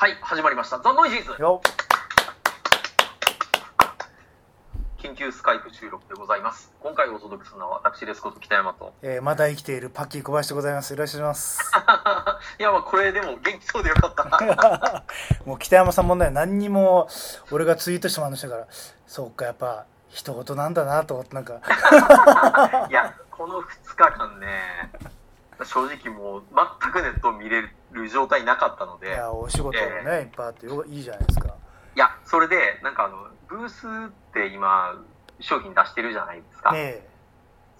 はい、始まりました。ザ・ノイジーズよ緊急スカイプ収録でございます。今回お届けするのは私ですこと北山と。えーまだ生きているパッキー小林でございますよろしくお願いします いや、まあこれでも元気そうでよかった。もう北山さんもね何にも俺がツイートしてもらいましたからそうかやっぱ人事なんだなと思ってなんか いや、この2日間ね、正直もう全くネットを見れる状態なかったのいで、やお仕事もね、えいっぱいあってよいいじゃないですかいや、それで、なんかあの、ブースって今、商品出してるじゃないですか。ね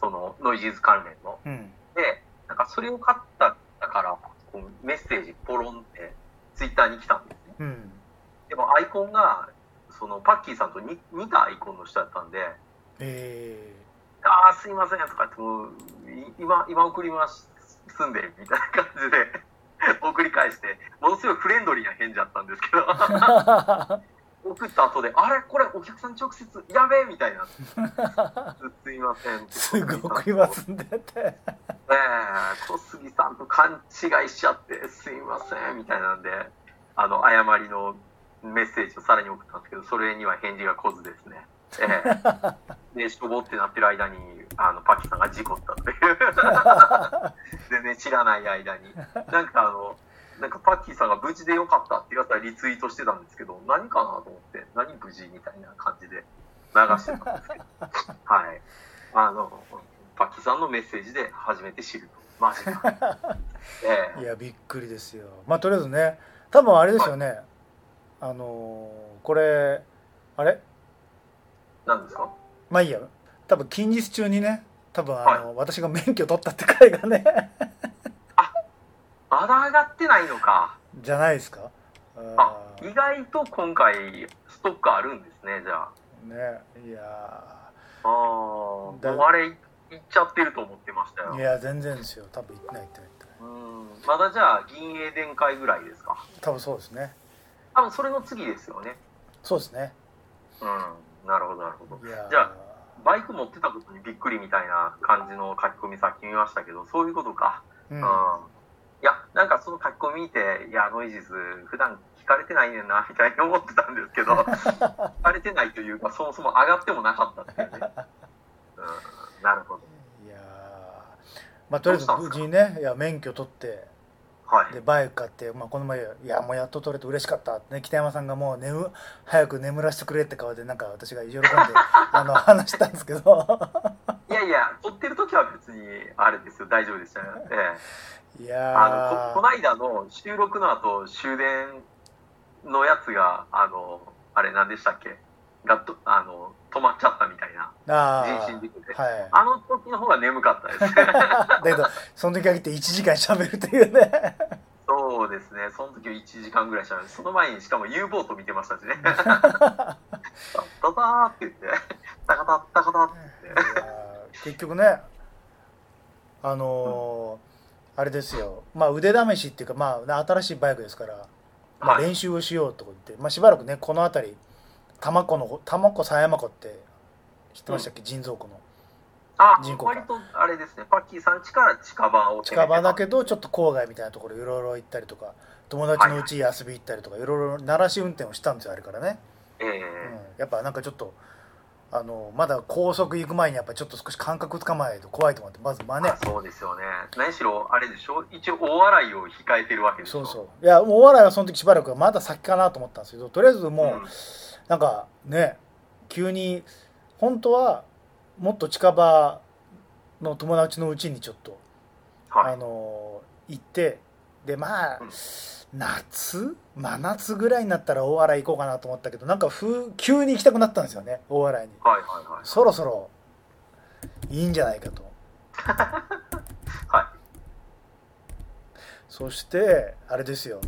その、ノイジーズ関連の。えうんで、なんかそれを買ったから、こうメッセージポロンってツイッターに来たんですね。うんでもアイコンが、そのパッキーさんと似似たアイコンの人だったんで、えああ、すいませんとか言って、もう、い今、今送りますんで、みたいな感じで 送り返して、ものすごいフレンドリーな返事だったんですけど、ー、送った後で、あれ？これお客さん直接、やべえみたいな。すいません。すぐ送りますんでってええ小杉さんと勘違いしちゃって、すいません、みたいなんで、あの、誤りのメッセージをさらに送ったんですけど、それには返事が来ずですね。ええで、しょぼってなってる間に、あの、パキさんが事故ったという。全然知らない間に。なんかあの、なんかパッキーさんが無事でよかったって言われたらリツイートしてたんですけど、何かなと思って、何無事みたいな感じで流してたんですけど。はい。あの、パッキーさんのメッセージで初めて知ると。マジか。ええいやびっくりですよまあとりあえずね多分あれですよねあのーこれあれ？何ですか？まあいいや多分近日中にね多分あの、私が免許取ったって回がねまだ上がってないのか。じゃないですか？あ意外と今回ストックあるんですね、じゃあ。ねいやああ、もうだあれいっちゃってると思ってましたよーい。や全然ですよ多分行ってない行ってない行ってないうん。まだじゃあ、銀英電会ぐらいですか？多分そうですね多分それの次ですよね。そうですねうん。なるほど、なるほど。じゃあバイク持ってたことにびっくりみたいな感じの書き込みさっき見ましたけど、そういうことか。うんうん。いや、なんかその書き込み見て、いや、ノイジーズ、普段聞かれてないねんな、みたいに思ってたんですけど、聞かれてないというか、そもそも上がってもなかったっていうね。うん、なるほど。いやーまあとりあえず無事にねいや免許取ってはい。でバイク買って、まあ、この前「いやもうやっと取れて嬉しかった」ってね北山さんがもう眠早く眠らせてくれって顔でなんか私が喜んで あの話したんですけどいやいや、撮ってる時は別に、あれですよ、大丈夫でしたよ。ええ。いやあのこ、こーの間の収録の後、終電のやつが、あの、あれ何でしたっけ？がと、あの、止まっちゃったみたいな、あ人身事故で。ーはい。あの時の方が眠かったです。だけどその時限って1時間喋るっていうね。そうですね、その時は1時間ぐらいしゃべる。その前にしかも U ボート見てましたしね。タタターって言って、タカタタカタって。結局ねあのーあれですよ。まあ腕試しっていうかまあ新しいバイクですから、まあ、はい。練習をしようと思って、まあ、しばらくねこの辺り多摩湖の多摩湖狭山湖って知ってましたっけ、人造湖の。あ人、工か割とあれですね、パッキーさん家から近場を近場だけど。どちょっと郊外みたいなところいろいろ行ったりとか友達のうちに遊び行ったりとかい。ろいろ鳴らし運転をしたんですよあれからね、ええ。うん、やっぱなんかちょっとあのまだ高速行く前にやっぱちょっと少し感覚つかまないと怖いと思ってまず真似。あそうですよね。何しろ、あれでしょ？一応大洗いを控えてるわけでしょ？そうそう。いやもうお笑いはその時しばらくはまだ先かなと思ったんですけどとりあえずもう、うんなんかね急に本当はもっと近場の友達のうちにちょっと、はい。あ。の行ってでまあ、うん。夏？真夏ぐらいになったら大洗行こうかなと思ったけどなんかふ急に行きたくなったんですよね大洗に。はいはいはい。そろそろいいんじゃないかと。はそしてあれですよ。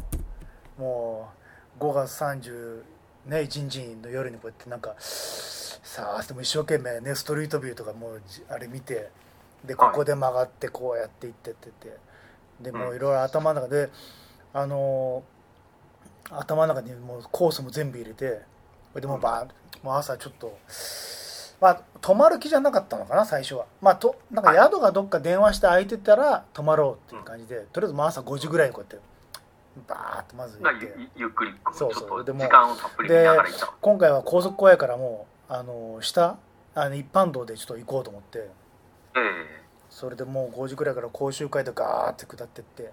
もう5月30ね1日の夜にこうやってなんかさあでも一生懸命ねストリートビューとかもうじあれ見てでここで曲がってこうやっていってってって。でもういろいろ頭の中であのー頭の中にもうコースも全部入れてでもうバーンもう朝ちょっとまあ泊まる気じゃなかったのかな最初は。まあとなんか宿がどっか電話して空いてたら泊まろうっていう感じでとりあえずもう朝5時ぐらいにこうやってバーッとまず行がって。ゆゆっくりこうそうそう。でも今回は高速怖いからもうあの下あの一般道でちょっと行こうと思って。ええ。それでもう5時くらいから甲州街道ガーって下ってって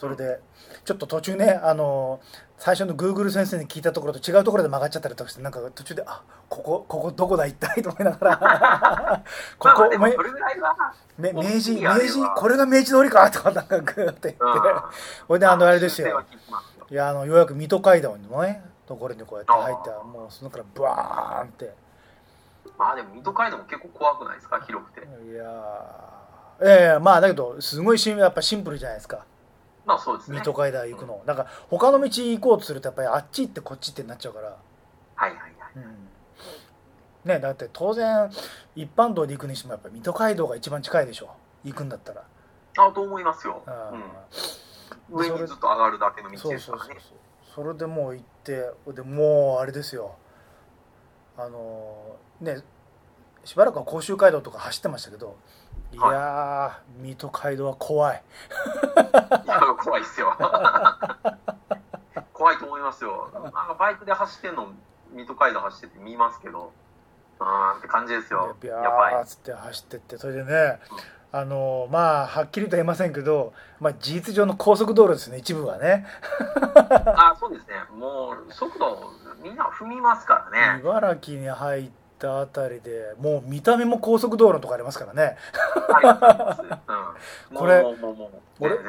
それでちょっと途中ねあの最初の Google 先生に聞いたところと違うところで曲がっちゃったりとかしてなんか途中であここここどこだ一体と思いながら。ここ、まあまあれぐらい明治明治これが明治通りかとかなんかグーって。言ってほいであのあれですよ。いやあのようやく水戸街道のねところにこうやって入ってもうそのからブワーンって。まあでも水戸街道も結構怖くないですか？広くて。いやー。ええまあだけどすごいシンやっぱシンプルじゃないですかまあそうですね。水戸街道行くの、なんか他の道行こうとするとやっぱりあっち行ってこっち行ってなっちゃうから、はいはいはい。うん。ねだって当然一般道で行くにしてもやっぱ水戸街道が一番近いでしょ。行くんだったら、あと思いますよ、うんうん、上にずっと上がるだけの道そうですからね。そうそうそうそれでもう行ってでもうあれですよ。あのねしばらくは甲州街道とか走ってましたけどい。やー、水戸街道は怖い。怖いっすよ。怖いと思いますよ。なんかバイクで走ってんの水戸街道走ってて見ますけど。うーんって感じですよ。ビャやばいーっつって走ってってそれでねあのまあはっきりとは言いませんけど、まあ、事実上の高速道路ですね一部はね。あそうですね。もう速度みんな踏みますからね。茨城に入ったあたりでもう見た目も高速道路のとこありますからね。これ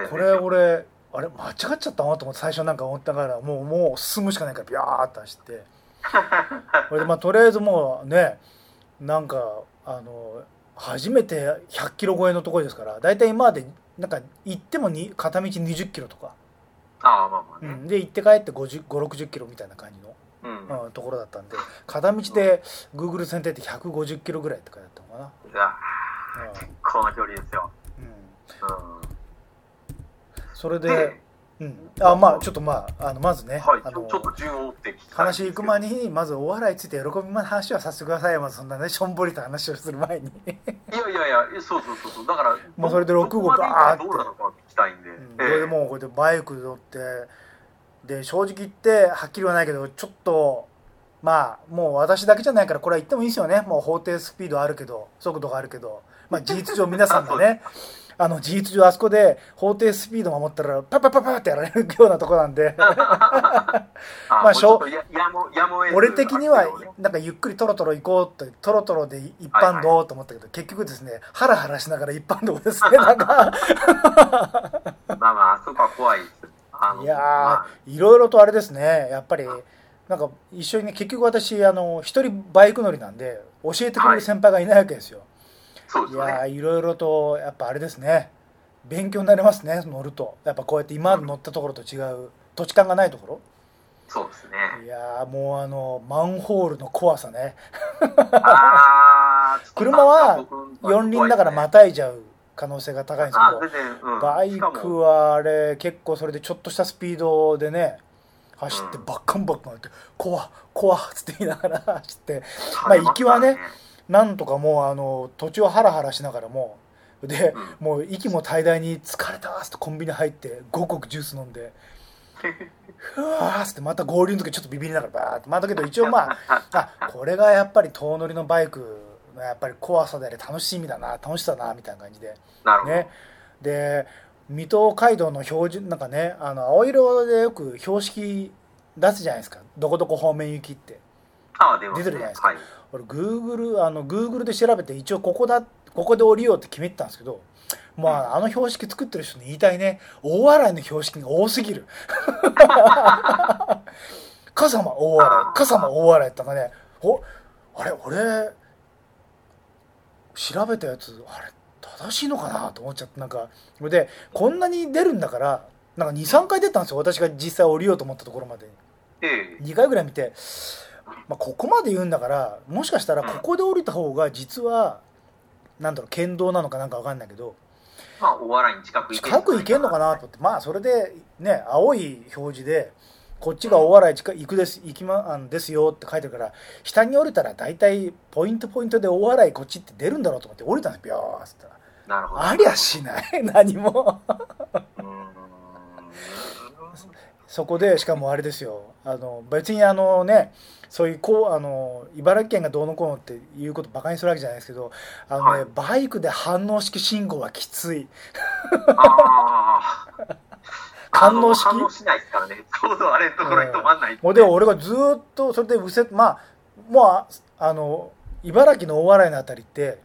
これ俺あれ間違っちゃったなと思って最初なんか思ったからもうもう進むしかないからビャーって走って。それでまあとりあえずもうねなんかあの初めて100キロ超えのところですから大体今までなんか行ってもに片道20キロとか、ああまあまあね。うん、で行って帰って560キロみたいな感じの、うん、うん、ところだったんで片道で Google 選定って150キロぐらいって書いてあったのかいやな、結構な距離ですよ、うん。うん、うん、それでで、うん、あまあちょっとまああのまずね、はい、あのちょっと順を追って話行く前ににまずお笑いについて喜びの話はさせてくださいよまずそんなねしょんぼりと話をする前に、いやいやいやそうそうそうそう。だからもうそれで六号バーって。どうなのか聞きたいんで、うん、でもうこれでバイク乗ってで正直言ってはっきりはないけどちょっとまあもう私だけじゃないからこれは言ってもいいですよね。もう法定スピードあるけど速度があるけど、まあ、事実上皆さんがね あの事実上あそこで法定スピード守ったらパッパッパッパッってやられるようなとこなんで。あまあしょ俺的にはなんかゆっくりトロトロ行こうってトロトロで一般道と思ったけど、結局ですねハラハラしながら一般道ですね なんか。まあまああそこは怖いですあのいやー、まあ。いろいろとあれですね。やっぱりなんか一緒にね結局私あの一人バイク乗りなんで教えてくれる先輩がいないわけですよ、い、そうですよね。やーいろいろとやっぱあれですね。勉強になりますね乗ると。やっぱこうやって今まで乗ったところと違う土地勘がないとこそうですね。ろいやーもうあのマンホールの怖さね。車は四輪だからまたいじゃう可能性が高いんですけ全然、うん、どバイクも。はあれ結構それでちょっとしたスピードでね走ってうん。バッカンバッカンって「怖っ怖っ」つって言いながら 走ってまあ行きはねなんとかもうあの途中ハラハラしながらもで、うもう息も怠大に「疲れた」っつってコンビニ入って5個ジュース飲んで「ふわー」っつってまた合流の時ちょっとビビりながらバーって。まあだけど一応まあ あこれがやっぱり遠乗りのバイクのやっぱり怖さであり楽しみだな楽しさだなみたいな感じで。ね。で水戸街道の標準なんかねあの青色でよく標識出すじゃないですか。どこどこ方面行きって。あ出てるじゃないですか。はい、俺グーグルあのグーグルで調べて一応ここだここで降りようって決めてたんですけどまああの標識作ってる人に言いたいね。大洗の標識が多すぎる。笠間大洗笠間大洗ってのがね。おあれ俺調べたやつあれ正しいのかなと思っちゃってなんかそれでこんなに出るんだからなんか23回出たんですよ私が実際降りようと思ったところまで。ええ。2回ぐらい見て、まあ、ここまで言うんだからもしかしたらここで降りた方が実はなんだろう県道なのかなんか分かんないけどまあお笑いに近く行け近く行けんのかなと思ってまあそれでね青い表示でこっちが大洗近行くです行きまあんですよって書いてるから下に降りたら大体ポイントポイントで大洗こっちって出るんだろうと思って降りたんですビョーっつったらなるほど。ありゃしない。何も。そこでしかもあれですよ。あの別にあのねそういうこうあの茨城県がどうのこうのっていうことバカにするわけじゃないですけどあの、ねはい。バイクで反応式信号はきつい。ああ。反応式あの反応しないですからね。ちょうどあれのところに止まんない。もうで俺がずーっとそれで右折まあもうああの茨城の大洗のあたりって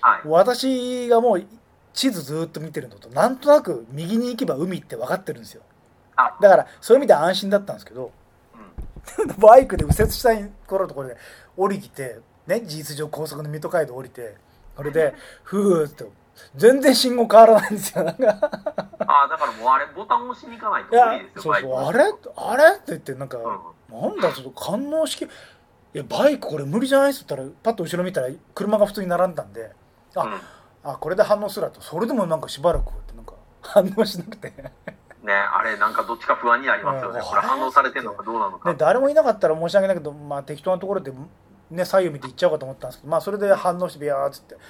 はい。私がもう地図ずーっと見てるのとなんとなく右に行けば海って分かってるんですよあ、だからそういう意味では安心だったんですけどうん。バイクで右折したい頃のところで降りてね事実上高速の水戸街道降りてそれで ふーっと全然信号変わらないんですよ。なんか。ああ、だからもうあれ、ボタン押しに行かないと無理ですよ、そうそう。あれあれって言ってなんか、うん。なんだちょっと式いやバイクこれ無理じゃない？っつったらパッと後ろ見たら車が普通に並んだんであうん。あこれで反応するわと。それでもなんかしばらくってなんか反応しなくて。ね、あれ、なんかどっちか不安になりますよね。うん。これ反応されてるのかどうなのか。で誰もいなかったら申し訳ないけど、まあ、適当なところで、ね、左右見て行っちゃおうかと思ったんですけど、まあ、それで反応してビヤーっつって。で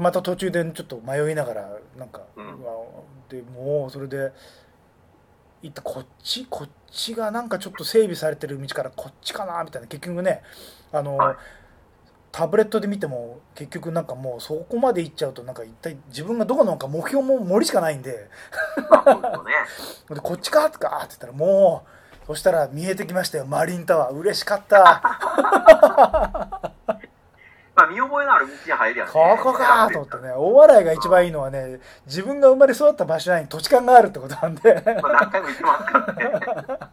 また途中でちょっと迷いながらなんか、うん。でもうそれで行ってこっち？こっちがなんかちょっと整備されてる道からこっちかなみたいな。結局ねあの、はい。タブレットで見ても結局なんかもうそこまで行っちゃうとなんか一体自分がどこなのか目標も森しかないんで。でこっちかとか？って言ったらもうそしたら見えてきましたよ。マリンタワー。嬉しかったまあ、見覚えのある道に入りゃね。ここかと思ってね大洗が一番いいのはね自分が生まれ育った場所内に土地勘があるってことなんでまあ、何回も言ってますからね。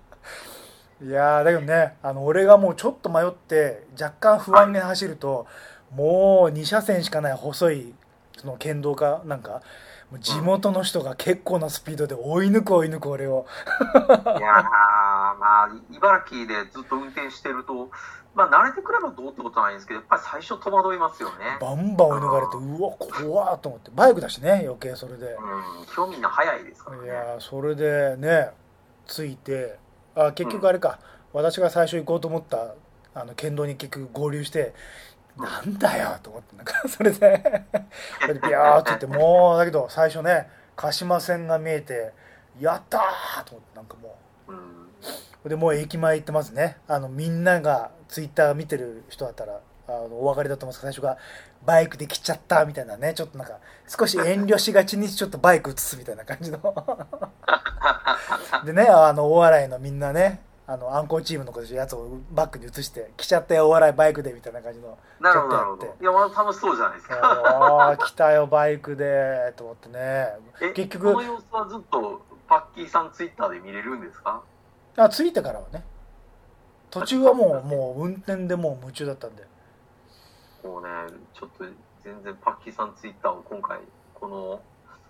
いやーだけどねあの俺がもうちょっと迷って若干不安に走るともう2車線しかない細いその県道かなんか地元の人が結構なスピードで追い抜く追い抜く俺をいやー、まあ、茨城でずっと運転してると、まあ、慣れてくればどうってことはないんですけど、やっぱり最初戸惑いますよね。バンバン追い抜かれてうわ怖っと思ってバイクだしね余計それで。うん、今日みんな早いですからね。いやーそれでね着いてあ結局あれか、私が最初行こうと思ったあの県道に結局合流して、なんだよと思ってなんか それでビャーって言ってもうだけど最初ね鹿島線が見えてやったーと思ってなんかもう。でもう駅前行ってますね。あのみんながツイッター見てる人だったらあのお分かりだと思うんです。けど最初がバイクで来ちゃったみたいなね。ちょっとなんか少し遠慮しがちにちょっとバイク映すみたいな感じの。でねあの大洗のみんなねあのアンコーチームのやつをバックに移して来ちゃったよ大洗バイクでみたいな感じのなるほど。なるほどいや、まあ、楽しそうじゃないですか。ああ来たよバイクでと思ってねえ、結局この様子はずっとパッキーさんツイッターで見れるんですか？あ着いてからはね途中はもうもう運転でもう夢中だったんでもうね、ちょっと全然パッキーさんツイッターを今回、この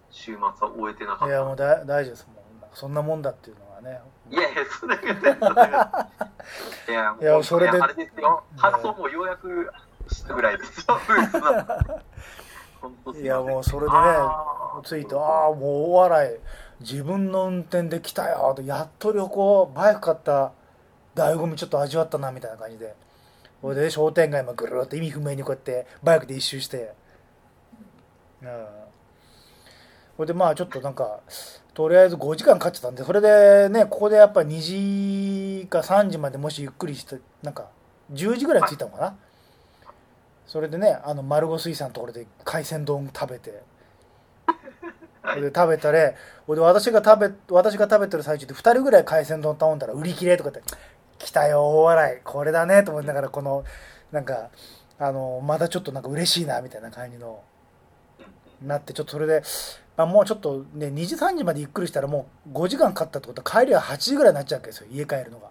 週末は終えてなかった。いやもうだ大丈夫ですそんなもんだっていうのはね。いやいや、そんなこいや、もういやそれであれですよ。発送もようやくしたぐらいですよ、いやもうそれでねあー。着いてああもう大洗自分の運転で来たよと。やっと旅行バイク買った醍醐味ちょっと味わったなみたいな感じで。それで商店街もぐるっと意味不明にこうやってバイクで一周して。うん。それでまあちょっとなんかとりあえず5時間かかってたんでそれでねここでやっぱ2時か3時までもしゆっくりしてなんか10時ぐらい着いたのかな、それでねあの丸五水産のところで海鮮丼食べてで食べたらほいで私が食べ私が食べてる最中で2人ぐらい海鮮丼頼んだら売り切れとかって来たよ大笑い。これだねと思いながらこのなんかあのまだちょっとなんか嬉しいなみたいな感じのなってちょっとそれで、まあ、もうちょっとね2時3時までゆっくりしたらもう5時間かかったってことは帰りは8時ぐらいになっちゃうわけですよ家帰るのが。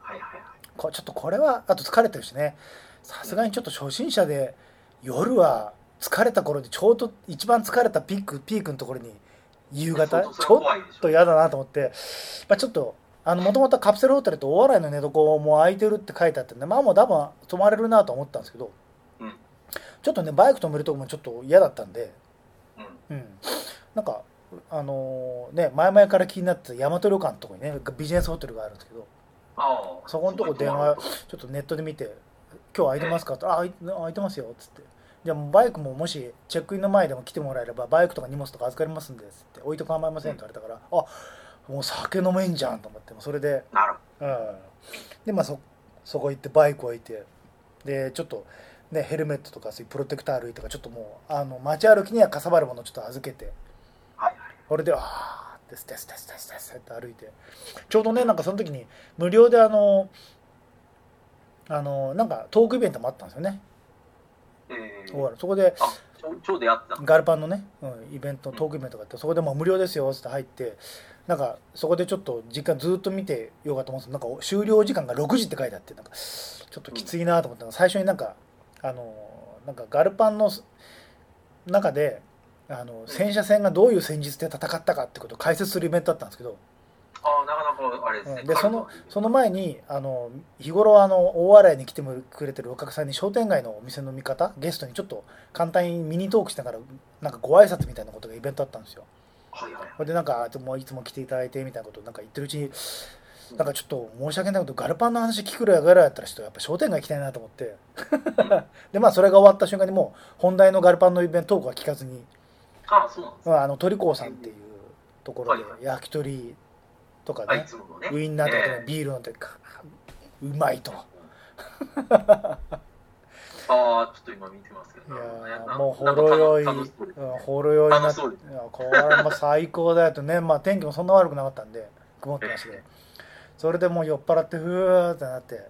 はいはいはい。こちょっとこれはあと疲れてるしね。さすがにちょっと初心者で夜は疲れた頃でちょうど一番疲れたピークピークのところに夕方ちょっと嫌だなと思って、まあ、ちょっともともとカプセルホテルと大洗の寝床も空いてるって書いてあってねまあもう多分泊まれるなと思ったんですけど。うん。ちょっとねバイク止めるとこもちょっと嫌だったんで、うん。うん、なんかあのね前々から気になってた大和旅館のとこにねビジネスホテルがあるんですけどああ。そこのとこ電話ちょっとネットで見て「今日空いてますか?」って「あ空いてますよ」っつって「じゃあバイクももしチェックインの前でも来てもらえればバイクとか荷物とか預かりますんで」っつって「置いと構いません」って言われたから「あもう酒飲めんじゃんと思ってそれで、なるほうん、でまあそそこ行ってバイク置いて。でちょっとねヘルメットとかそういうプロテクター類とかちょっともうあの街歩きにはかさばるものをちょっと預けてど。はい。これで「ああですですですですです」って歩いてちょうどねなんかその時に無料であのあのなんかトークイベントもあったんですよね、えー、そこでちょうどやった。ガルパンのね、うん、イベントトークイベントがあってそこでもう無料ですよって入ってなんかそこでちょっと時間ずっと見てようかと思うんですけどなんか終了時間が6時って書いてあってなんかちょっときついなと思ったのが最初になんかあのなんかガルパンの中であの戦車戦がどういう戦術で戦ったかってことを解説するイベントだったんですけどあなかなかあれですね。うんでそのその前にあの日頃あの大洗に来てくれてるお客さんに商店街のお店の見方ゲストにちょっと簡単にミニトークしながらなんかご挨拶みたいなことがイベントあったんですよ。はいはいでなんかもういつも来ていただいてみたいなことをなんか言ってるうちになんかちょっと申し訳ないことガルパンの話聞くぐらいぐらいだったらちょっとやっぱ商店街行きたいなと思って。でまあそれが終わった瞬間にもう本題のガルパンのイベントトークは聞かずに。あそうああの鳥光さんっていうところで焼き鳥とかあいね。ウインナーとかえねビール飲んでかうまいと。ああ、ちょっと今見てますけいど。やなーもうほろ酔い、ほろ酔いになって、これはもう最高だよと。ね、まあ天気もそんな悪くなかったんで、曇ってましてえ、それでもう酔っ払って、ふーってなって、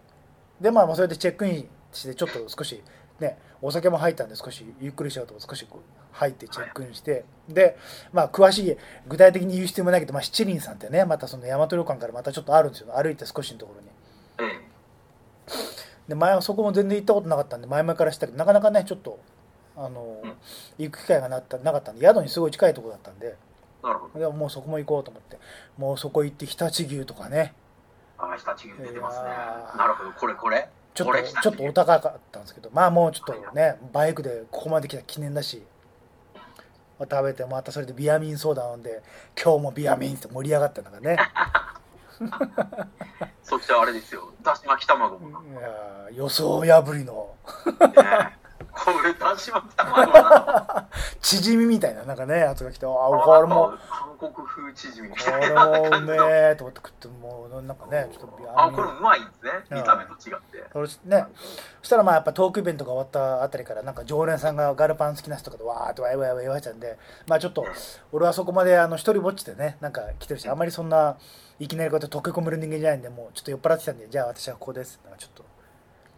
で、まあ、それでチェックインして、ちょっと少し、ね、お酒も入ったんで、少しゆっくりしようと、少し入ってチェックインして、で、まあ、詳しい、具体的に言う必要もないけど、まあ、七輪さんってね、またその大和旅館からまたちょっとあるんですよ、歩いて少しのところに。えで前はそこも全然行ったことなかったんで前々から知ったけどなかなかねちょっとあの、うん。行く機会がなったなかったんで宿にすごい近いところだったんで。でもうそこも行こうと思って。もうそこ行って常陸牛とかねああ、日立牛出てますねなるほど、これこれ？ちょっとちょっとお高かったんですけどまあもうちょっとねバイクでここまで来た記念だし食べてまたそれでビアミンソーダ飲んで今日もビアミンって盛り上がってんだからね そっちはあれですよ。だし巻き卵も。いやー予想破りのねこれだし巻き卵なチヂミみたいななんかねやつが来てあの。これも韓国風チヂミみこたいれなもうめ。えと思って食ってもうなんかねちょっとあ、ミこれうまいんですね。うん見た目と違って。それねそしたらまあやっぱトークイベントが終わったあたりからなんか常連さんがガルパン好きな人とかでわーってわいわいわい言われちゃうんでまあちょっと俺はそこまであの一人ぼっちでねなんか来てるしあんまりそんないきなりこうやって溶け込める人間じゃないんでもうちょっと酔っ払ってきたんでじゃあ私はここですなんかちょっと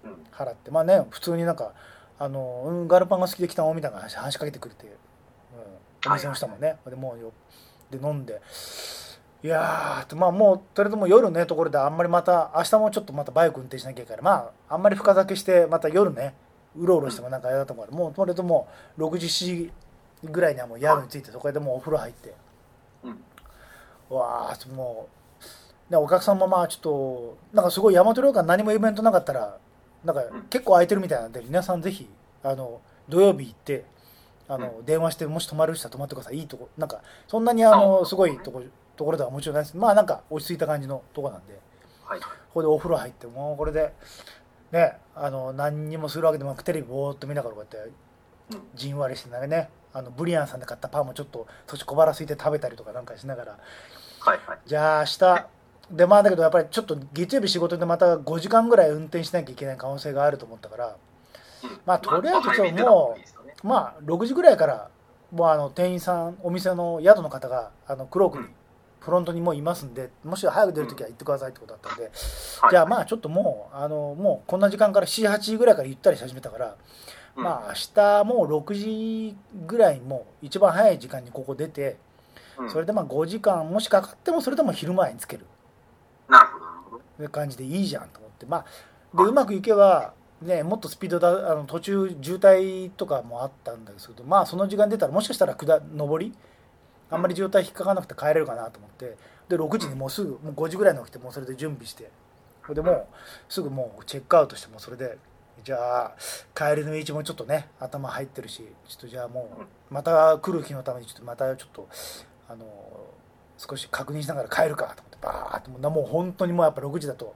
うん払ってまあね普通になんかあの、うん、ガルパンが好きで来たのみたいな話話しかけてくれて、うん、お店の人もね、でもうよで飲んでいやーまあもうとりあえずもう夜ねところであんまりまた明日もちょっとまたバイク運転しなきゃいけないからまああんまり深酒してまた夜ねうろうろしてもなんかあれだと思うからもうとりあえずもう6時7時ぐらいにはもう宿に着いてそこでもうお風呂入ってうん。わあもう、ね、お客さんもまあちょっとなんかすごい大和旅館何もイベントなかったらなんかうん結構空いてるみたいなんで皆さんぜひあの土曜日行ってあの、電話してもし泊まる人は泊まってくださいいいとこなんかそんなにあのあすごいとこところではもちろんないです。まあなんか落ち着いた感じのとこなんではい。ここでお風呂入ってもうこれでねあの何にもするわけでもなくテレビぼーっと見ながらこうやってうん。じんわりしてなんかねあのブリアンさんで買ったパンもちょっと少し小腹空いて食べたりとかなんかしながら。はいはい。じゃあ明日でまあだけどやっぱりちょっと月曜日仕事でまた5時間ぐらい運転しなきゃいけない可能性があると思ったからうん。まあとりあえずま今日もうまあ6時ぐらいからもうあの店員さんお店の宿の方があのクロークにうん。フロントにもういますんでもし早く出るときは行ってくださいってことだったんで、はい。じゃあまあちょっともうあのもうこんな時間から78時ぐらいからゆったりし始めたから、うん。まあ明日もう6時ぐらいにもう一番早い時間にここ出てうん。それでまあ5時間もしかかってもそれでも昼前につけるなるほど、なるほど。いう感じでいいじゃんと思って。まあでうまくいけばねもっとスピードだあの途中渋滞とかもあったんですけどまあその時間出たらもしかしたら下上り？あんまり渋滞引っかからなくて帰れるかなと思って。で6時にもうすぐもう5時ぐらいに起きてもうそれで準備して。それでもうすぐもうチェックアウトしてもうそれでじゃあ帰りの道もちょっとね頭入ってるしちょっとじゃあもうまた来る日のためにちょっとまたちょっとあの少し確認しながら帰るかとバーってもうなもう本当にもうやっぱ6時だと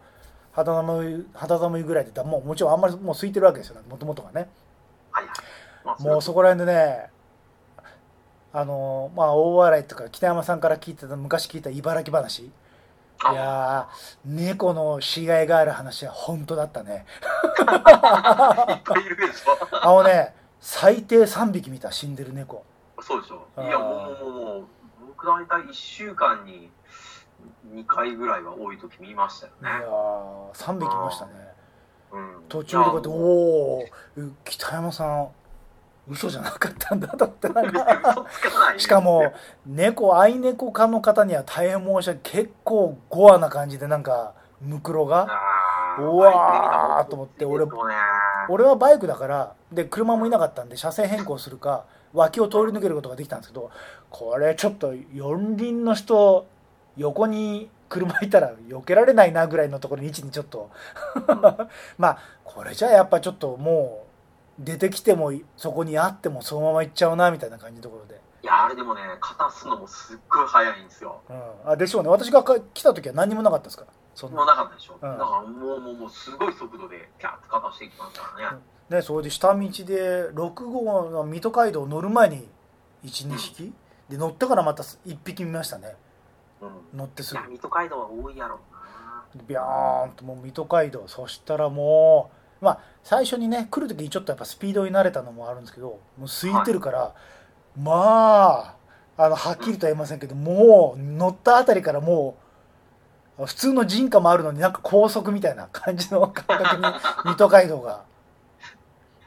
肌寒い肌寒いぐらいでだもうもちろんあんまりもう空いてるわけですよ。もともとがね。はいはい。まあもうそこら辺でねあのまあ大笑いとか北山さんから聞いてた昔聞いた茨城話。いあやー猫の死骸がある話は本当だったね。いっぱいいるでしあのね最低3匹見た死んでる猫。ょ。そうでしょ。いや、もう、もう、もう、僕大体1週間に2回ぐらいは多い時見ましたよいやね。ー3匹いましたねうん。途中でこうやって「おおー北山さん嘘じゃなかったんだ」と思ってなんか。しかも猫愛猫家の方には大変申し訳結構ゴアな感じでなんかムクロがうわーと思って俺俺はバイクだからで車もいなかったんで車線変更するか脇を通り抜けることができたんですけどこれちょっと四輪の人横に車いたら避けられないなぐらいのところに位置にちょっと。まあこれじゃあやっぱちょっともう出てきてもそこにあってもそのまま行っちゃうなみたいな感じのところで、いや、あれでもね、片すのもすっごい早いんですよ。うん、あでしょうね。私がか来た時は何にもなかったですから。そんもうななかったでしょ。うん。だからもう、もう、もう、すごい速度で、キャッと片していきますからね。ね、それで下道で6号の水戸街道乗る前に12匹、で乗ってからまた1匹見ましたね。うん。乗ってすぐ。いや、水戸街道は多いやろ。ビャーンともう水戸街道。そしたらもうまあ最初にね来る時にちょっとやっぱスピードに慣れたのもあるんですけどもう空いてるから、まああのはっきりとは言いませんけどもう乗ったあたりからもう普通の人家もあるのになんか高速みたいな感じの感覚に 水戸街道が。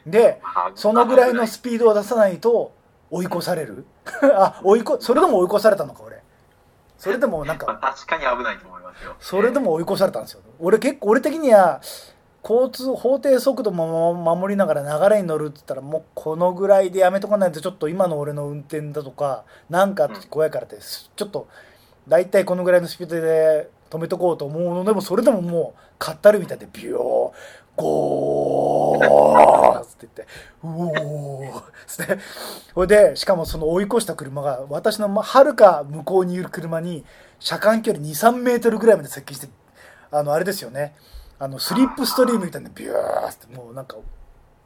であそのぐらいのスピードを出さないと追い越される。あ追いこそれでも追い越されたのか俺それでもなんかまあ、確かに危ないと思いますよ。それでも追い越されたんですよ俺結構俺的には交通法定速度も守りながら流れに乗るって言ったらもうこのぐらいでやめとかないとちょっと今の俺の運転だとかなんか怖いからってちょっと大体このぐらいのスピードで止めとこうと思うのでもそれでももうかったるみたいでビヨーゴー。って言って。うおー。っつって。ほいでしかもその追い越した車が私のはるか向こうにいる車に車間距離23メートルぐらいまで接近してあのあれですよね。あのスリップストリームみたいなビューってもうなんか